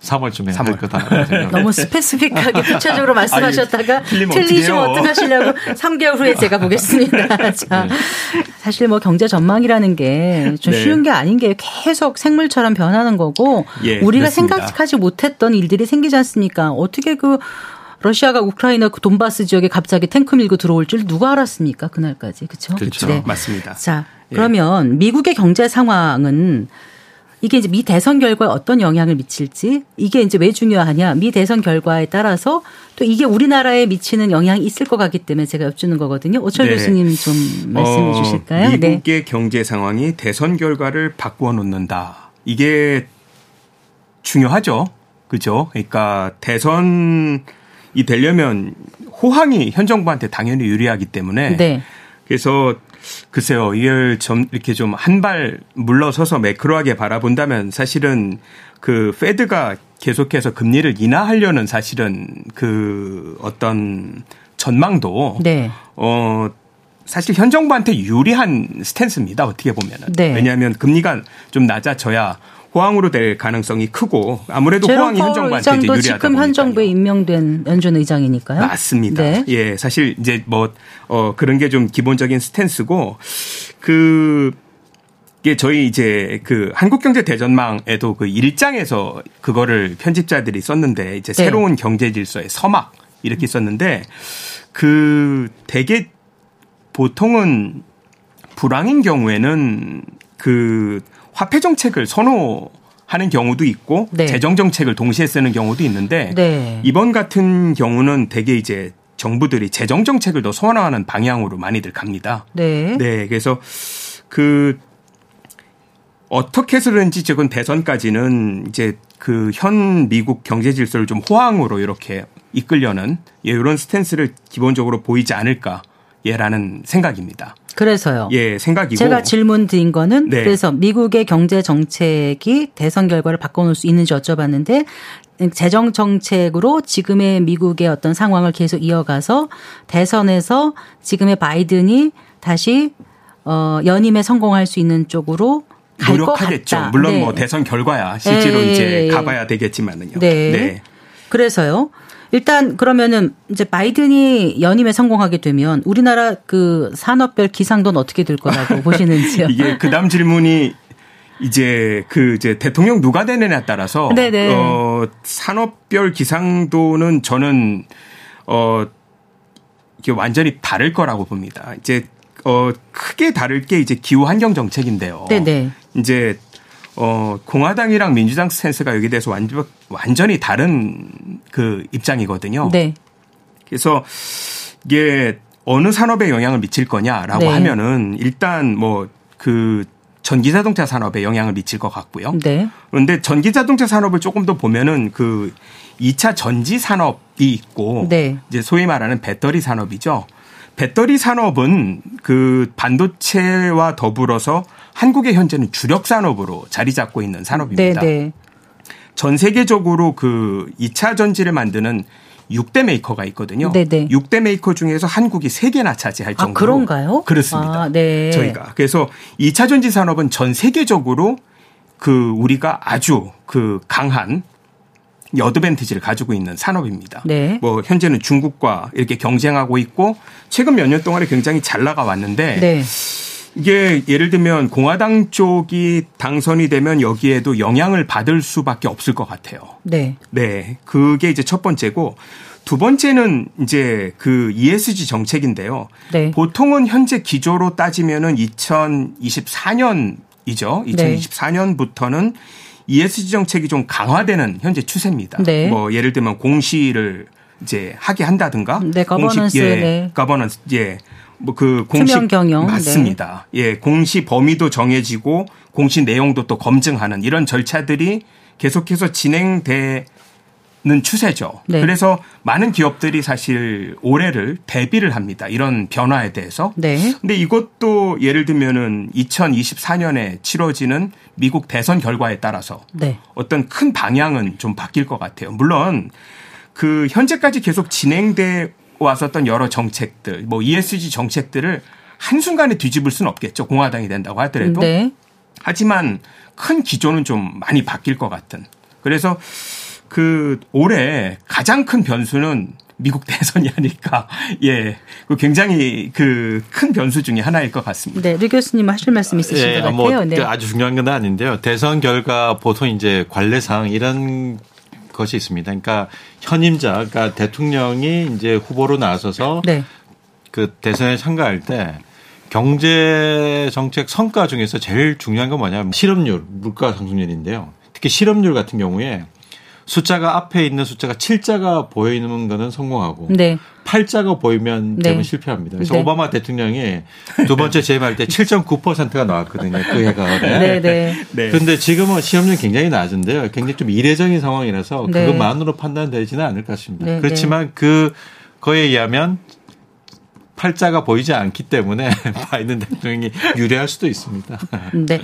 3월쯤에 3월. 할 거다. 너무 스페시픽하게 <laughs> 구체적으로 말씀하셨다가 틀리시면 어떡하시려고 3개월 후에 제가 보겠습니다. <laughs> 자, 네. 사실 뭐 경제 전망이라는 게좀 네. 쉬운 게 아닌 게 계속 생물처럼 변하는 거고 예, 우리가 그렇습니다. 생각하지 못했던 일들이 생기지 않습니까? 어떻게 그 러시아가 우크라이나 그 돈바스 지역에 갑자기 탱크 밀고 들어올 줄 누가 알았습니까? 그날까지. 그렇죠? 그렇죠. 네. 맞습니다. 자, 그러면 예. 미국의 경제 상황은 이게 이제 미 대선 결과에 어떤 영향을 미칠지 이게 이제 왜 중요하냐 미 대선 결과에 따라서 또 이게 우리나라에 미치는 영향이 있을 것 같기 때문에 제가 여쭈는 거거든요. 오철 네. 교수님 좀 말씀해 어, 주실까요? 미국의 네. 경제 상황이 대선 결과를 바꾸어 놓는다. 이게 중요하죠. 그죠? 그러니까 대선이 되려면 호황이 현 정부한테 당연히 유리하기 때문에 네. 그래서 글쎄요, 이걸 좀 이렇게 좀 한 발 물러서서 매크로하게 바라본다면 사실은 그 페드가 계속해서 금리를 인하하려는 사실은 그 어떤 전망도 네. 어 사실 현 정부한테 유리한 스탠스입니다. 어떻게 보면은. 네. 왜냐하면 금리가 좀 낮아져야 호황으로 될 가능성이 크고 아무래도 호황이 현 정부한테 이제 유리하다 지금 현 정부에 임명된 연준 의장이니까요. 맞습니다. 네. 예, 사실 이제 뭐 어, 그런 게 좀 기본적인 스탠스고 그 이게 저희 이제 그 한국경제 대전망에도 그 일장에서 그거를 편집자들이 썼는데 이제 네. 새로운 경제 질서의 서막 이렇게 썼는데 그 대개 보통은 불황인 경우에는 그 화폐 정책을 선호 하는 경우도 있고 네. 재정 정책을 동시에 쓰는 경우도 있는데 네. 이번 같은 경우는 대개 이제 정부들이 재정 정책을 더 선호하는 방향으로 많이들 갑니다. 네. 네, 그래서 그 어떻게 해서든지 지금 대선까지는 이제 그 현 미국 경제 질서를 좀 호황으로 이렇게 이끌려는 예, 이런 스탠스를 기본적으로 보이지 않을까 예라는 생각입니다. 그래서요. 예, 생각이고 제가 질문 드린 거는 네. 그래서 미국의 경제 정책이 대선 결과를 바꿔놓을 수 있는지 여쭤봤는데 재정 정책으로 지금의 미국의 어떤 상황을 계속 이어가서 대선에서 지금의 바이든이 다시 어 연임에 성공할 수 있는 쪽으로 갈것 노력하겠죠. 물론 네. 뭐 대선 결과야 실제로 예, 예, 이제 예. 가봐야 되겠지만은요. 네. 그래서요. 일단 그러면은 이제 바이든이 연임에 성공하게 되면 우리나라 그 산업별 기상도는 어떻게 될 거라고 <laughs> 보시는지요? 이게 그다음 질문이 이제 그 이제 대통령 누가 되느냐에 따라서 네네. 어 산업별 기상도는 저는 어 이게 완전히 다를 거라고 봅니다. 이제 어 크게 다를 게 이제 기후 환경 정책인데요. 네네. 이제 어 공화당이랑 민주당 스탠스가 여기 대해서 완전 완전히 다른 그 입장이거든요. 네. 그래서 이게 어느 산업에 영향을 미칠 거냐라고 네. 하면은 일단 뭐 그 전기 자동차 산업에 영향을 미칠 것 같고요. 네. 그런데 전기 자동차 산업을 조금 더 보면은 그 2차 전지 산업이 있고 네. 이제 소위 말하는 배터리 산업이죠. 배터리 산업은 그 반도체와 더불어서 한국의 현재는 주력 산업으로 자리 잡고 있는 네, 산업입니다. 네. 전 세계적으로 그 2차 전지를 만드는 6대 메이커가 있거든요. 네네. 6대 메이커 중에서 한국이 3개나 차지할 아, 정도로 그런가요? 그렇습니다. 아, 네. 저희가. 그래서 2차 전지 산업은 전 세계적으로 그 우리가 아주 그 강한 advantage를 가지고 있는 산업입니다. 네. 뭐 현재는 중국과 이렇게 경쟁하고 있고 최근 몇 년 동안에 굉장히 잘 나가 왔는데 네. 이게 예를 들면 공화당 쪽이 당선이 되면 여기에도 영향을 받을 수밖에 없을 것 같아요. 네. 네. 그게 이제 첫 번째고 두 번째는 이제 그 ESG 정책인데요. 네. 보통은 현재 기조로 따지면은 2024년 이죠. 2024년부터는 ESG 정책이 좀 강화되는 현재 추세입니다. 네. 뭐 예를 들면 공시를 이제 하게 한다든가 네, 거버넌스, 예, 네. 거버넌스 예. 뭐 그 공시 경영, 네. 맞습니다. 예, 공시 범위도 정해지고 공시 내용도 또 검증하는 이런 절차들이 계속해서 진행되 는 추세죠. 네. 그래서 많은 기업들이 사실 올해를 대비를 합니다. 이런 변화에 대해서. 네. 근데 이것도 예를 들면은 2024년에 치러지는 미국 대선 결과에 따라서 네. 어떤 큰 방향은 좀 바뀔 것 같아요. 물론 그 현재까지 계속 진행돼 왔었던 여러 정책들, 뭐 ESG 정책들을 한순간에 뒤집을 수는 없겠죠. 공화당이 된다고 하더라도. 네. 하지만 큰 기조는 좀 많이 바뀔 것 같은. 그래서 그 올해 가장 큰 변수는 미국 대선이 아닐까. <laughs> 예. 그 굉장히 그 큰 변수 중에 하나일 것 같습니다. 네. 류 교수님 하실 말씀 있으신 예, 것뭐 같아요. 네. 아주 중요한 건 아닌데요. 대선 결과 보통 이제 관례상 이런 것이 있습니다. 그러니까 현임자, 그러니까 대통령이 이제 후보로 나서서 네. 그 대선에 참가할 때 경제 정책 성과 중에서 제일 중요한 건 뭐냐면 실업률, 물가 상승률인데요. 특히 실업률 같은 경우에 숫자가 앞에 있는 숫자가 7자가 보여 있는 거는 성공하고 네. 8자가 보이면 네. 대부분 실패합니다. 그래서 네. 오바마 대통령이 두 번째 재임할 때 7.9%가 나왔거든요. 그 해가 네, 네. 네. 그런데 지금은 시험률 굉장히 낮은데요. 굉장히 좀 이례적인 상황이라서 네. 그것만으로 판단되지는 않을 것 같습니다. 네, 그렇지만 그 거에 의하면 팔자가 보이지 않기 때문에 <laughs> 바이든 대통령이 유리할 수도 있습니다. 네.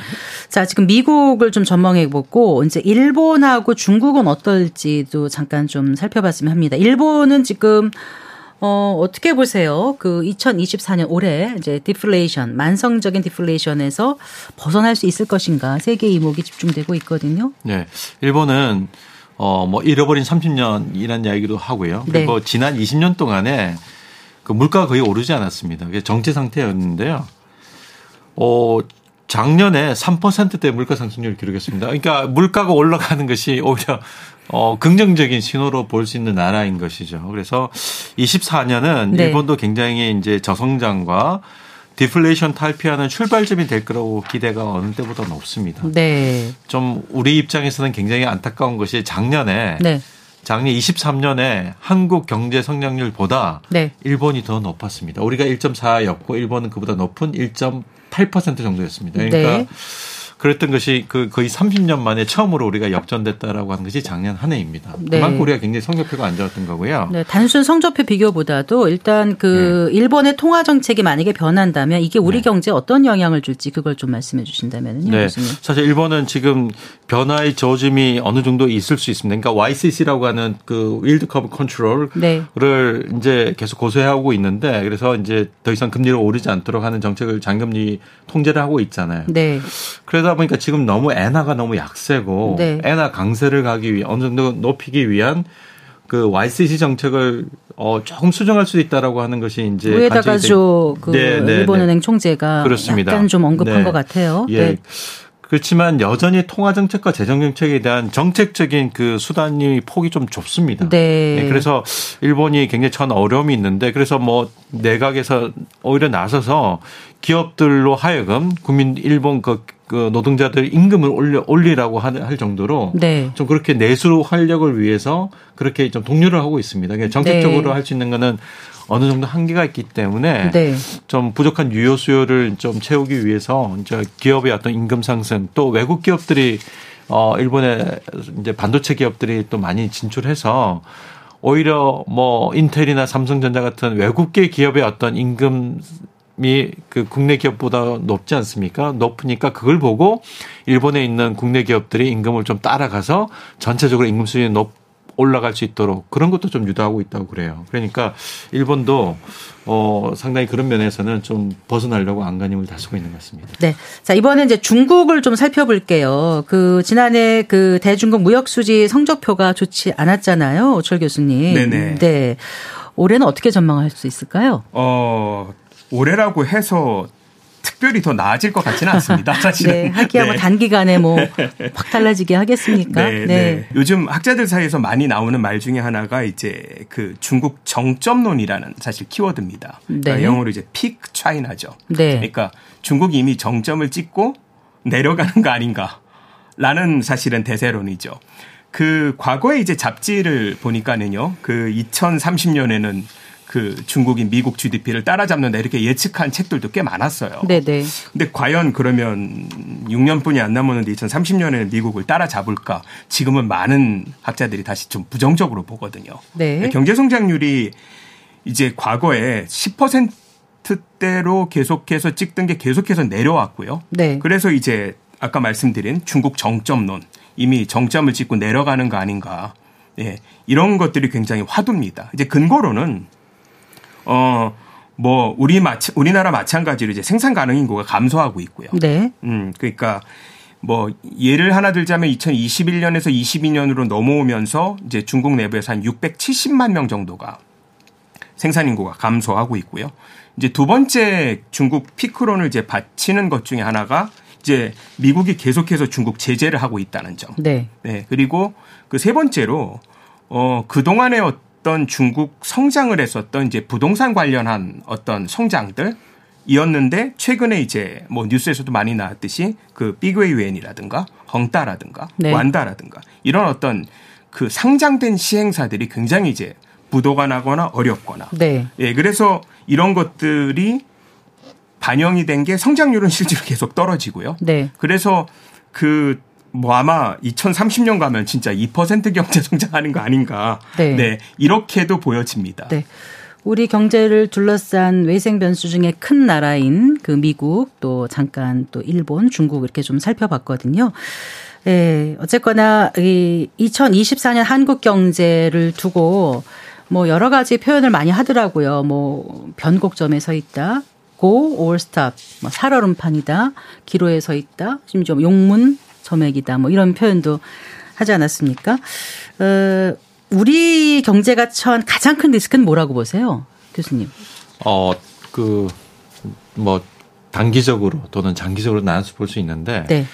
자, 지금 미국을 좀 전망해 보고 이제 일본하고 중국은 어떨지도 잠깐 좀 살펴봤으면 합니다. 일본은 지금 어, 어떻게 보세요? 그 2024년 올해 이제 디플레이션, 만성적인 디플레이션에서 벗어날 수 있을 것인가 세계 이목이 집중되고 있거든요. 네. 일본은 어, 뭐 잃어버린 30년이라는 이야기도 하고요. 네. 그리고 지난 20년 동안에 그 물가가 거의 오르지 않았습니다. 그게 정체 상태였는데요. 어, 작년에 3%대 물가 상승률을 기록했습니다. 그러니까 물가가 올라가는 것이 오히려 어, 긍정적인 신호로 볼 수 있는 나라인 것이죠. 그래서 24년은 네. 일본도 굉장히 이제 저성장과 디플레이션 탈피하는 출발점이 될 거라고 기대가 어느 때보다 높습니다. 네. 좀 우리 입장에서는 굉장히 안타까운 것이 작년에 네. 작년 23년에 한국 경제 성장률보다 네. 일본이 더 높았습니다. 우리가 1.4였고 일본은 그보다 높은 1.8% 정도였습니다. 그러니까 네. 그랬던 것이 그 거의 30년 만에 처음으로 우리가 역전됐다라고 하는 것이 작년 한 해입니다. 네. 그만큼 우리가 굉장히 성적표가 안 좋았던 거고요. 네, 단순 성적표 비교보다도 일단 그 네. 일본의 통화 정책이 만약에 변한다면 이게 우리 네. 경제에 어떤 영향을 줄지 그걸 좀 말씀해 주신다면요. 네. 교수님. 사실 일본은 지금 변화의 조짐이 어느 정도 있을 수 있습니다. 그러니까 YCC라고 하는 그 yield curve control을 네. 이제 계속 고수하고 있는데 그래서 이제 더 이상 금리를 오르지 않도록 하는 정책을 장기 금리 통제를 하고 있잖아요. 네. 그래서 그러다 보니까 지금 너무 엔화가 너무 약세고 네. 엔화 강세를 가기 위해 어느 정도 높이기 위한 그 YCC 정책을 어 조금 수정할 수 있다라고 하는 것이 이제 우에다 가즈오 그 네, 네, 일본은행 네. 총재가 그렇습니다. 약간 좀 언급한 네. 것 같아요. 예. 네. 그렇지만 여전히 통화 정책과 재정 정책에 대한 정책적인 그 수단이 폭이 좀 좁습니다. 네. 네. 그래서 일본이 굉장히 전 어려움이 있는데 그래서 뭐 내각에서 오히려 나서서 기업들로 하여금 국민 일본 그, 그 노동자들 임금을 올려 올리라고 할 정도로 네. 좀 그렇게 내수 활력을 위해서 그렇게 좀 독려를 하고 있습니다. 그러니까 정책적으로 네. 할수 있는 거는 어느 정도 한계가 있기 때문에 네. 좀 부족한 유효 수요를 좀 채우기 위해서 이제 기업의 어떤 임금 상승 또 외국 기업들이 어 일본의 이제 반도체 기업들이 또 많이 진출해서 오히려 뭐 인텔이나 삼성전자 같은 외국계 기업의 어떤 임금 이그 국내 기업보다 높지 않습니까? 높으니까 그걸 보고 일본에 있는 국내 기업들이 임금을 좀 따라가서 전체적으로 임금 수준이 높 올라갈 수 있도록 그런 것도 좀 유도하고 있다고 그래요. 그러니까 일본도 어 상당히 그런 면에서는 좀 벗어나려고 안간힘을 다쓰고 있는 것 같습니다. 네. 자, 이번에 이제 중국을 좀 살펴볼게요. 그 지난해 그 대중국 무역 수지 성적표가 좋지 않았잖아요. 오철 교수님. 네네. 네. 올해는 어떻게 전망할 수 있을까요? 어, 올해라고 해서 특별히 더 나아질 것 같지는 않습니다. <laughs> 사실은. 네, 하기야 뭐 네. 단기간에 뭐 <laughs> 확 달라지게 하겠습니까? 네, 네, 네. 요즘 학자들 사이에서 많이 나오는 말 중에 하나가 이제 그 중국 정점론이라는 사실 키워드입니다. 그러니까 네. 영어로 이제 픽 차이나죠. 네. 그러니까 중국이 이미 정점을 찍고 내려가는 거 아닌가라는 사실은 대세론이죠. 그 과거에 이제 잡지를 보니까는요. 그 2030년에는 그 중국이 미국 GDP를 따라잡는다 이렇게 예측한 책들도 꽤 많았어요. 네네. 근데 과연 그러면 6년뿐이 안 남았는데 2030년에는 미국을 따라잡을까? 지금은 많은 학자들이 다시 좀 부정적으로 보거든요. 네. 경제 성장률이 이제 과거에 10%대로 계속해서 찍던 게 계속해서 내려왔고요. 네. 그래서 이제 아까 말씀드린 중국 정점론 이미 정점을 찍고 내려가는 거 아닌가. 예. 이런 것들이 굉장히 화두입니다. 이제 근거로는 어, 뭐, 우리 마치, 우리나라 마찬가지로 이제 생산 가능 인구가 감소하고 있고요. 네. 음, 그러니까 뭐, 예를 하나 들자면 2021년에서 22년으로 넘어오면서 이제 중국 내부에서 한 670만 명 정도가 생산 인구가 감소하고 있고요. 이제 두 번째 중국 피크론을 이제 바치는 것 중에 하나가 이제 미국이 계속해서 중국 제재를 하고 있다는 점. 네. 네. 그리고 그 세 번째로 어, 그동안의 어떤 중국 성장을 했었던 이제 부동산 관련한 어떤 성장들 이었는데 최근에 이제 뭐 뉴스에서도 많이 나왔듯이 그 삐그웨이웬이라든가 헝따라든가 네. 완다라든가 이런 어떤 그 상장된 시행사들이 굉장히 이제 부도가 나거나 어렵거나 네. 예 그래서 이런 것들이 반영이 된 게 성장률은 실제로 계속 떨어지고요. 네. 그래서 그 뭐 아마 2030년 가면 진짜 2% 경제 성장하는 거 아닌가. 네. 네. 이렇게도 보여집니다. 네. 우리 경제를 둘러싼 외생 변수 중에 큰 나라인 그 미국 또 잠깐 또 일본, 중국 이렇게 좀 살펴봤거든요. 예, 어쨌거나 이 2024년 한국 경제를 두고 뭐 여러 가지 표현을 많이 하더라고요. 뭐 변곡점에 서 있다. 고, 올 스탑, 뭐 살얼음판이다, 기로에 서 있다, 심지어 용문, 점액이다. 뭐 이런 표현도 하지 않았습니까? 어, 우리 경제가 처한 가장 큰 리스크는 뭐라고 보세요, 교수님? 어, 그, 뭐, 단기적으로 또는 장기적으로 나눠서 볼 수 있는데 네.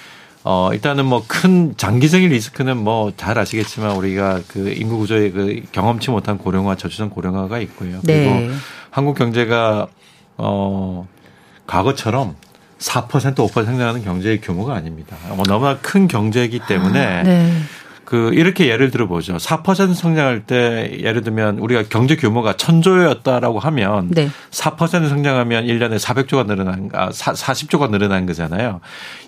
어 일단은 뭐 큰 장기적인 리스크는 뭐 잘 아시겠지만 우리가 그 인구 구조의 그 경험치 못한 고령화 저출산 고령화가 있고요. 그리고 네. 한국 경제가 어 과거처럼 4% 5% 성장하는 경제의 규모가 아닙니다. 뭐 너무나 큰 경제이기 때문에 네. 그 이렇게 예를 들어 보죠. 4% 성장할 때 예를 들면 우리가 경제 규모가 천조였다라고 하면 네. 4% 성장하면 1년에 400조가 늘어난 아 40조가 늘어난 거잖아요.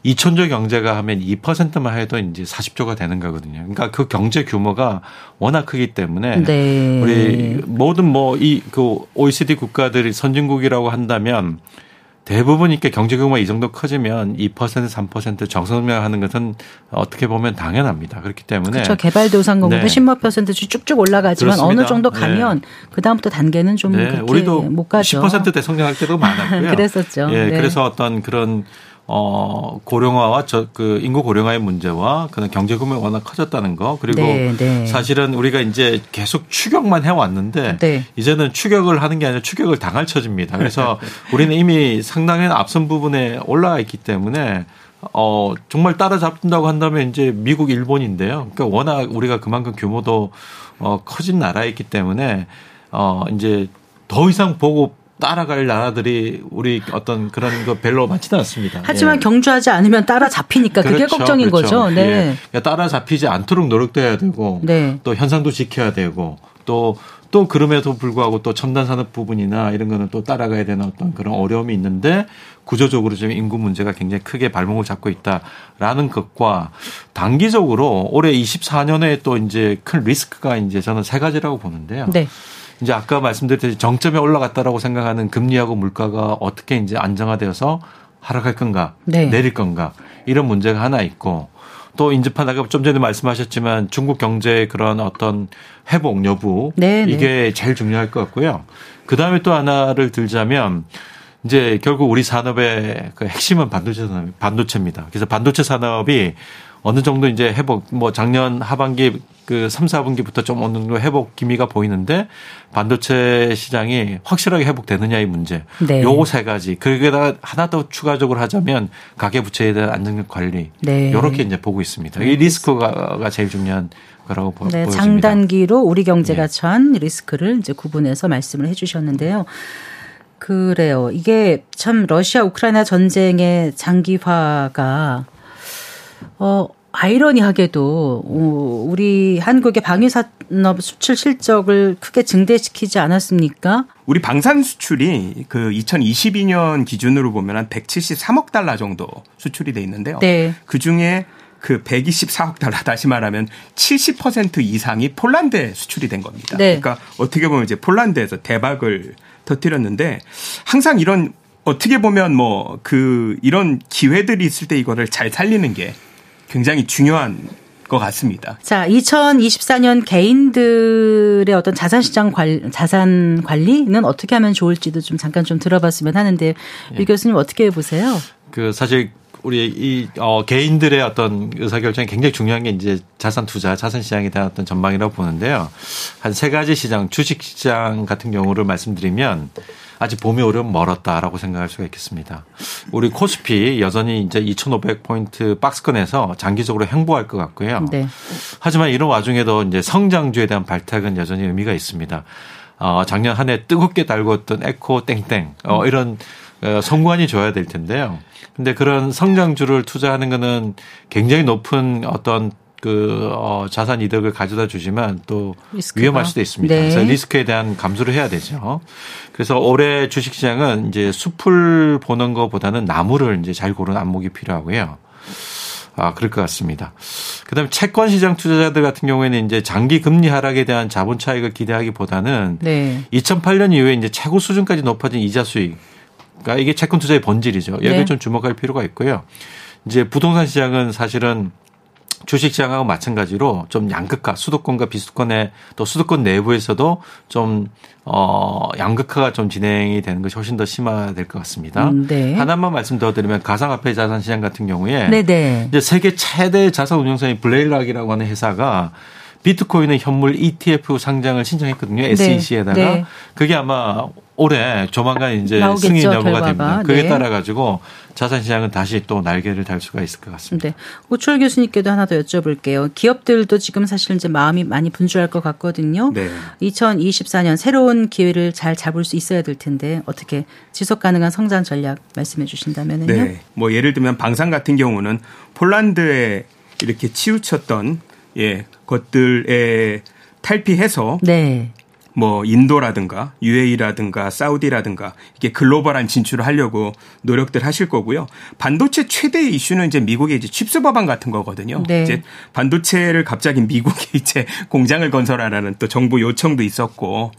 2천조 경제가 하면 2%만 해도 이제 40조가 되는 거거든요. 그러니까 그 경제 규모가 워낙 크기 때문에 네. 우리 모든 뭐 이 그 OECD 국가들이 선진국이라고 한다면 대부분 이렇게 경제 규모가 이 정도 커지면 2% 3% 정성명하는 것은 어떻게 보면 당연합니다. 그렇기 때문에 그렇죠. 개발도상국은 네. 10몇 퍼센트씩 쭉쭉 올라가지만 그렇습니다. 어느 정도 네. 가면 그 다음부터 단계는 좀 네, 우리도 못 가죠. 10%대 성장할 때도 <laughs> 많았고요. 그랬었죠. 예, 네. 그래서 어떤 그런 어 고령화와 저 그 인구 고령화의 문제와 그런 경제 규모가 워낙 커졌다는 거 그리고 네, 네. 사실은 우리가 이제 계속 추격만 해왔는데 네. 이제는 추격을 하는 게 아니라 추격을 당할 처지입니다. 그래서 <laughs> 우리는 이미 상당히 앞선 부분에 올라가 있기 때문에 어 정말 따라잡는다고 한다면 이제 미국, 일본인데요. 그러니까 워낙 우리가 그만큼 규모도 어 커진 나라이기 때문에 어 이제 더 이상 보고 따라갈 나라들이 우리 어떤 그런 거 별로 많지는 않습니다. 하지만 예. 경주하지 않으면 따라잡히니까 그게 그렇죠, 걱정인 그렇죠. 거죠. 네. 예. 그러니까 따라잡히지 않도록 노력도 해야 되고 네. 또 현상도 지켜야 되고 또또 그럼에도 불구하고 또 첨단 산업 부분이나 이런 거는 또 따라가야 되는 어떤 그런 어려움이 있는데 구조적으로 지금 인구 문제가 굉장히 크게 발목을 잡고 있다라는 것과 단기적으로 올해 24년에 또 이제 큰 리스크가 이제 저는 세 가지라고 보는데요. 네. 이제 아까 말씀드렸듯이 정점에 올라갔다라고 생각하는 금리하고 물가가 어떻게 이제 안정화되어서 하락할 건가, 네. 내릴 건가 이런 문제가 하나 있고 또 인접하다가 좀 전에 말씀하셨지만 중국 경제의 그런 어떤 회복 여부 네, 네. 이게 제일 중요할 것 같고요. 그 다음에 또 하나를 들자면 이제 결국 우리 산업의 그 핵심은 반도체 산업, 반도체입니다. 그래서 반도체 산업이 어느 정도 이제 회복, 뭐 작년 하반기 그 3, 4분기부터 좀 어느 정도 회복 기미가 보이는데 반도체 시장이 확실하게 회복되느냐의 문제. 네. 요거 세 가지. 거기에다가 하나 더 추가적으로 하자면 가계 부채에 대한 안정적 관리. 네. 요렇게 이제 보고 있습니다. 이 리스크가 제일 중요한 거라고 보, 네, 보여집니다. 장단기로 우리 경제가 네. 처한 리스크를 이제 구분해서 말씀을 해 주셨는데요. 그래요. 이게 참 러시아 우크라이나 전쟁의 장기화가 어 아이러니하게도 어, 우리 한국의 방위 산업 수출 실적을 크게 증대시키지 않았습니까? 우리 방산 수출이 그 2022년 기준으로 보면 한 173억 달러 정도 수출이 돼 있는데요. 네. 그 중에 그 124억 달러 다시 말하면 70% 이상이 폴란드에 수출이 된 겁니다. 네. 그러니까 어떻게 보면 이제 폴란드에서 대박을 터뜨렸는데 항상 이런 어떻게 보면 뭐 그 이런 기회들이 있을 때 이거를 잘 살리는 게 굉장히 중요한 것 같습니다. 자, 2024년 개인들의 어떤 자산 시장 관 자산 관리는 어떻게 하면 좋을지도 좀 잠깐 좀 들어봤으면 하는데 유 교수님 어떻게 보세요? 그 사실 우리 이 어, 개인들의 어떤 의사 결정이 굉장히 중요한 게 이제 자산 투자, 자산 시장에 대한 어떤 전망이라고 보는데요. 한 세 가지 시장, 주식 시장 같은 경우를 말씀드리면 아직 봄이 오려면 멀었다라고 생각할 수가 있겠습니다. 우리 코스피 여전히 이제 2,500포인트 박스권에서 장기적으로 행보할 것 같고요. 네. 하지만 이런 와중에도 이제 성장주에 대한 발탁은 여전히 의미가 있습니다. 어, 작년 한 해 뜨겁게 달궜던 에코 땡땡 어, 이런 어, 성관이 줘야 될 텐데요. 근데 그런 성장주를 투자하는 거는 굉장히 높은 어떤 그 어, 자산 이득을 가져다 주지만 또 리스크가. 위험할 수도 있습니다. 네. 그래서 리스크에 대한 감수를 해야 되죠. 그래서 올해 주식시장은 이제 숲을 보는 것보다는 나무를 이제 잘 고르는 안목이 필요하고요. 아, 그럴 것 같습니다. 그 다음에 채권 시장 투자자들 같은 경우에는 이제 장기 금리 하락에 대한 자본 차익을 기대하기보다는 네. 2008년 이후에 이제 최고 수준까지 높아진 이자 수익. 그러니까 이게 채권 투자의 본질이죠. 여기에 네. 좀 주목할 필요가 있고요. 이제 부동산 시장은 사실은 주식 시장하고 마찬가지로 좀 양극화, 수도권과 비수도권의 또 수도권 내부에서도 좀, 어, 양극화가 좀 진행이 되는 것이 훨씬 더 심화될 것 같습니다. 음, 네. 하나만 말씀 더 드리면 가상화폐 자산 시장 같은 경우에 네, 네. 이제 세계 최대 자산 운용사인 블레일락이라고 하는 회사가 비트코인의 현물 ETF 상장을 신청했거든요. SEC에다가 네. 그게 아마 올해 조만간 이제 나오겠죠, 승인 여부가 결과가. 됩니다. 그에 네. 따라 가지고 자산 시장은 다시 또 날개를 달 수가 있을 것 같습니다. 네. 오철 교수님께도 하나 더 여쭤볼게요. 기업들도 지금 사실 이제 마음이 많이 분주할 것 같거든요. 네. 2024년 새로운 기회를 잘 잡을 수 있어야 될 텐데 어떻게 지속 가능한 성장 전략 말씀해 주신다면요. 네. 뭐 예를 들면 방산 같은 경우는 폴란드에 이렇게 치우쳤던 예, 것들에 탈피해서 네. 뭐 인도라든가 UAE라든가 사우디라든가 이렇게 글로벌한 진출을 하려고 노력들 하실 거고요. 반도체 최대 이슈는 이제 미국의 이제 칩스 법안 같은 거거든요. 네. 이제 반도체를 갑자기 미국에 <laughs> 이제 공장을 건설하라는 또 정부 요청도 있었고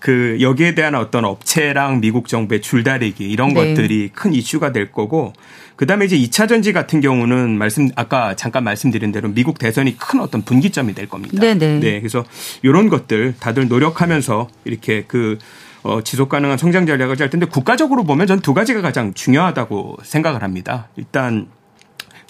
그 여기에 대한 어떤 업체랑 미국 정부의 줄다리기 이런 네. 것들이 큰 이슈가 될 거고 그다음에 이제 2차 전지 같은 경우는 말씀 아까 잠깐 말씀드린 대로 미국 대선이 큰 어떤 분기점이 될 겁니다. 네네. 네, 그래서 이런 것들 다들 노력하면서 이렇게 그 어, 지속 가능한 성장 전략을 짤 텐데 국가적으로 보면 전 두 가지가 가장 중요하다고 생각을 합니다. 일단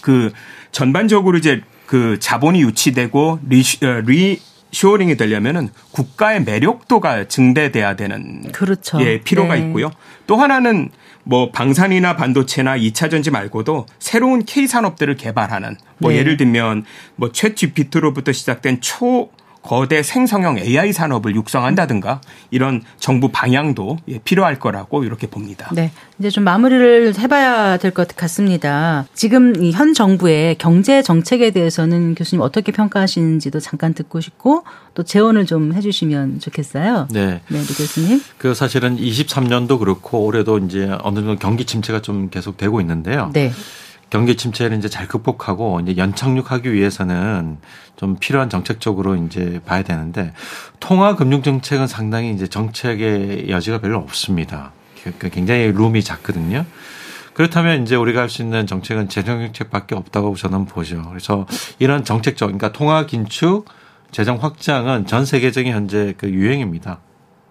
그 전반적으로 이제 그 자본이 유치되고 re, 어, reshoring이 되려면은 국가의 매력도가 증대돼야 되는 그렇죠. 예, 필요가 네. 있고요. 또 하나는 뭐 방산이나 반도체나 2차 전지 말고도 새로운 K 산업들을 개발하는 뭐 네. 예를 들면 뭐 챗 GPT로부터 시작된 초 거대 생성형 AI 산업을 육성한다든가 이런 정부 방향도 예, 필요할 거라고 이렇게 봅니다. 네. 이제 좀 마무리를 해봐야 될 것 같습니다. 지금 이현 정부의 경제 정책에 대해서는 교수님 어떻게 평가하시는지도 잠깐 듣고 싶고 또 재원을 좀 해주시면 좋겠어요. 네. 네, 리 교수님. 그 사실은 23년도 그렇고 올해도 이제 어느 정도 경기 침체가 좀 계속 되고 있는데요. 네. 경기 침체를 이제 잘 극복하고 이제 연착륙하기 위해서는 좀 필요한 정책적으로 이제 봐야 되는데 통화 금융 정책은 상당히 이제 정책의 여지가 별로 없습니다. 그러니까 굉장히 룸이 작거든요. 그렇다면 이제 우리가 할 수 있는 정책은 재정 정책밖에 없다고 저는 보죠. 그래서 이런 정책적, 그러니까 통화 긴축, 재정 확장은 전 세계적인 현재 그 유행입니다.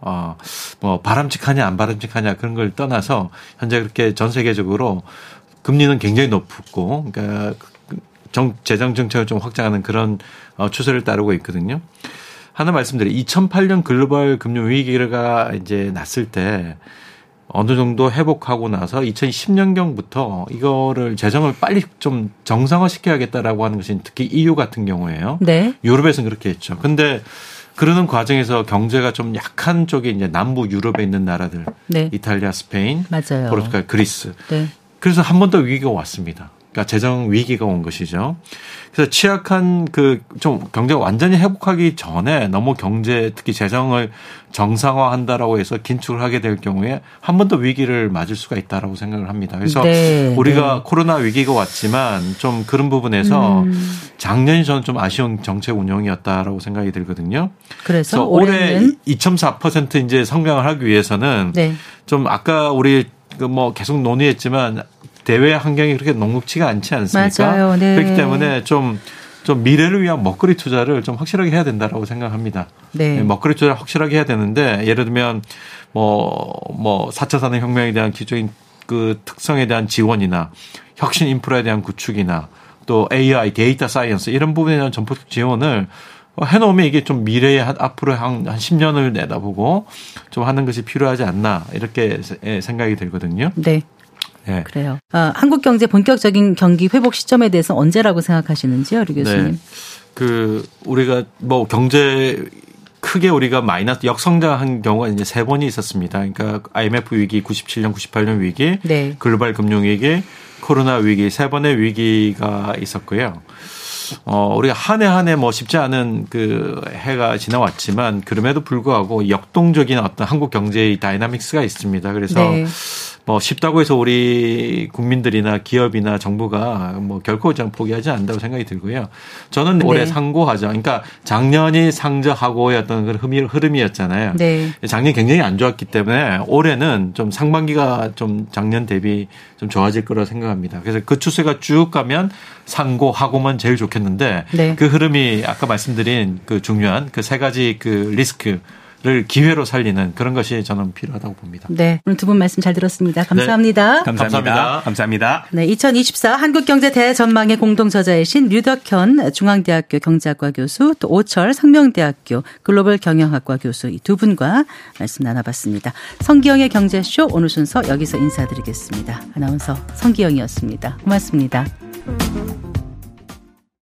어, 뭐 바람직하냐 안 바람직하냐 그런 걸 떠나서 현재 그렇게 전 세계적으로 금리는 굉장히 높고 그러니까 정, 재정 정책을 좀 확장하는 그런 어, 추세를 따르고 있거든요. 하나 말씀드려 2008년 글로벌 금융 위기가 이제 났을 때 어느 정도 회복하고 나서 2010년경부터 이거를 재정을 빨리 좀 정상화 시켜야겠다라고 하는 것이 특히 EU 같은 경우에요. 네. 유럽에서는 그렇게 했죠. 근데 그러는 과정에서 경제가 좀 약한 쪽에 이제 남부 유럽에 있는 나라들, 네. 이탈리아, 스페인, 맞아요. 포르투갈, 그리스. 네. 그래서 한 번 더 위기가 왔습니다. 그러니까 재정 위기가 온 것이죠. 그래서 취약한 그 좀 경제가 완전히 회복하기 전에 너무 경제 특히 재정을 정상화한다라고 해서 긴축을 하게 될 경우에 한 번 더 위기를 맞을 수가 있다라고 생각을 합니다. 그래서 네, 우리가 네. 코로나 위기가 왔지만 좀 그런 부분에서 음. 작년이 저는 좀 아쉬운 정책 운영이었다라고 생각이 들거든요. 그래서 그래서 올해 올해는 2.4% 이제 성장을 하기 위해서는 네. 좀 아까 우리 그 뭐 계속 논의했지만 대외 환경이 그렇게 녹록치가 않지 않습니까? 맞아요. 네. 그렇기 때문에 좀, 좀 미래를 위한 먹거리 투자를 좀 확실하게 해야 된다라고 생각합니다. 네. 먹거리 투자를 확실하게 해야 되는데 예를 들면 뭐, 뭐 4차 산업혁명에 대한 기초인 그 특성에 대한 지원이나 혁신 인프라에 대한 구축이나 또 AI, data science 이런 부분에 대한 전폭적 지원을 해놓으면 이게 좀 미래에 한- 앞으로 한, 한 10년을 내다보고 좀 하는 것이 필요하지 않나 이렇게 세- 예, 생각이 들거든요. 네. 예. 그래요. 아, 한국 경제 본격적인 경기 회복 시점에 대해서 언제라고 생각하시는지요, 이 교수님? 네. 그 우리가 뭐 경제 크게 우리가 마이너스 역성장한 경우가 이제 세 번이 있었습니다. 그러니까 IMF 위기, 97년, 98년 위기, 네. 글로벌 금융 위기, 코로나 위기 세 번의 위기가 있었고요. 어, 우리가 한 해 한 해 뭐 쉽지 않은 그 해가 지나왔지만 그럼에도 불구하고 역동적인 어떤 한국 경제의 dynamics가 있습니다. 그래서 네. 뭐 쉽다고 해서 우리 국민들이나 기업이나 정부가 뭐 결코 좀 포기하지 않는다고 생각이 들고요. 저는 올해 네. 상고하저. 그러니까 작년이 상저하고의 어떤 그런 흐름이- 흐름이었잖아요. 네. 작년 굉장히 안 좋았기 때문에 올해는 좀 상반기가 좀 작년 대비 좀 좋아질 거라 생각합니다. 그래서 그 추세가 쭉 가면 상고하고만 제일 좋겠는데 네. 그 흐름이 아까 말씀드린 그 중요한 그 세 가지 그 리스크 를 기회로 살리는 그런 것이 저는 필요하다고 봅니다. 네. 오늘 두 분 말씀 잘 들었습니다. 감사합니다. 네. 감사합니다. 감사합니다. 감사합니다. 네. 2024 한국경제 대전망의 공동 저자이신 류덕현 중앙대학교 경제학과 교수 또 오철 상명대학교 글로벌 경영학과 교수 이 두 분과 말씀 나눠봤습니다. 성기영의 경제쇼 오늘 순서 여기서 인사드리겠습니다. 아나운서 성기영이었습니다. 고맙습니다.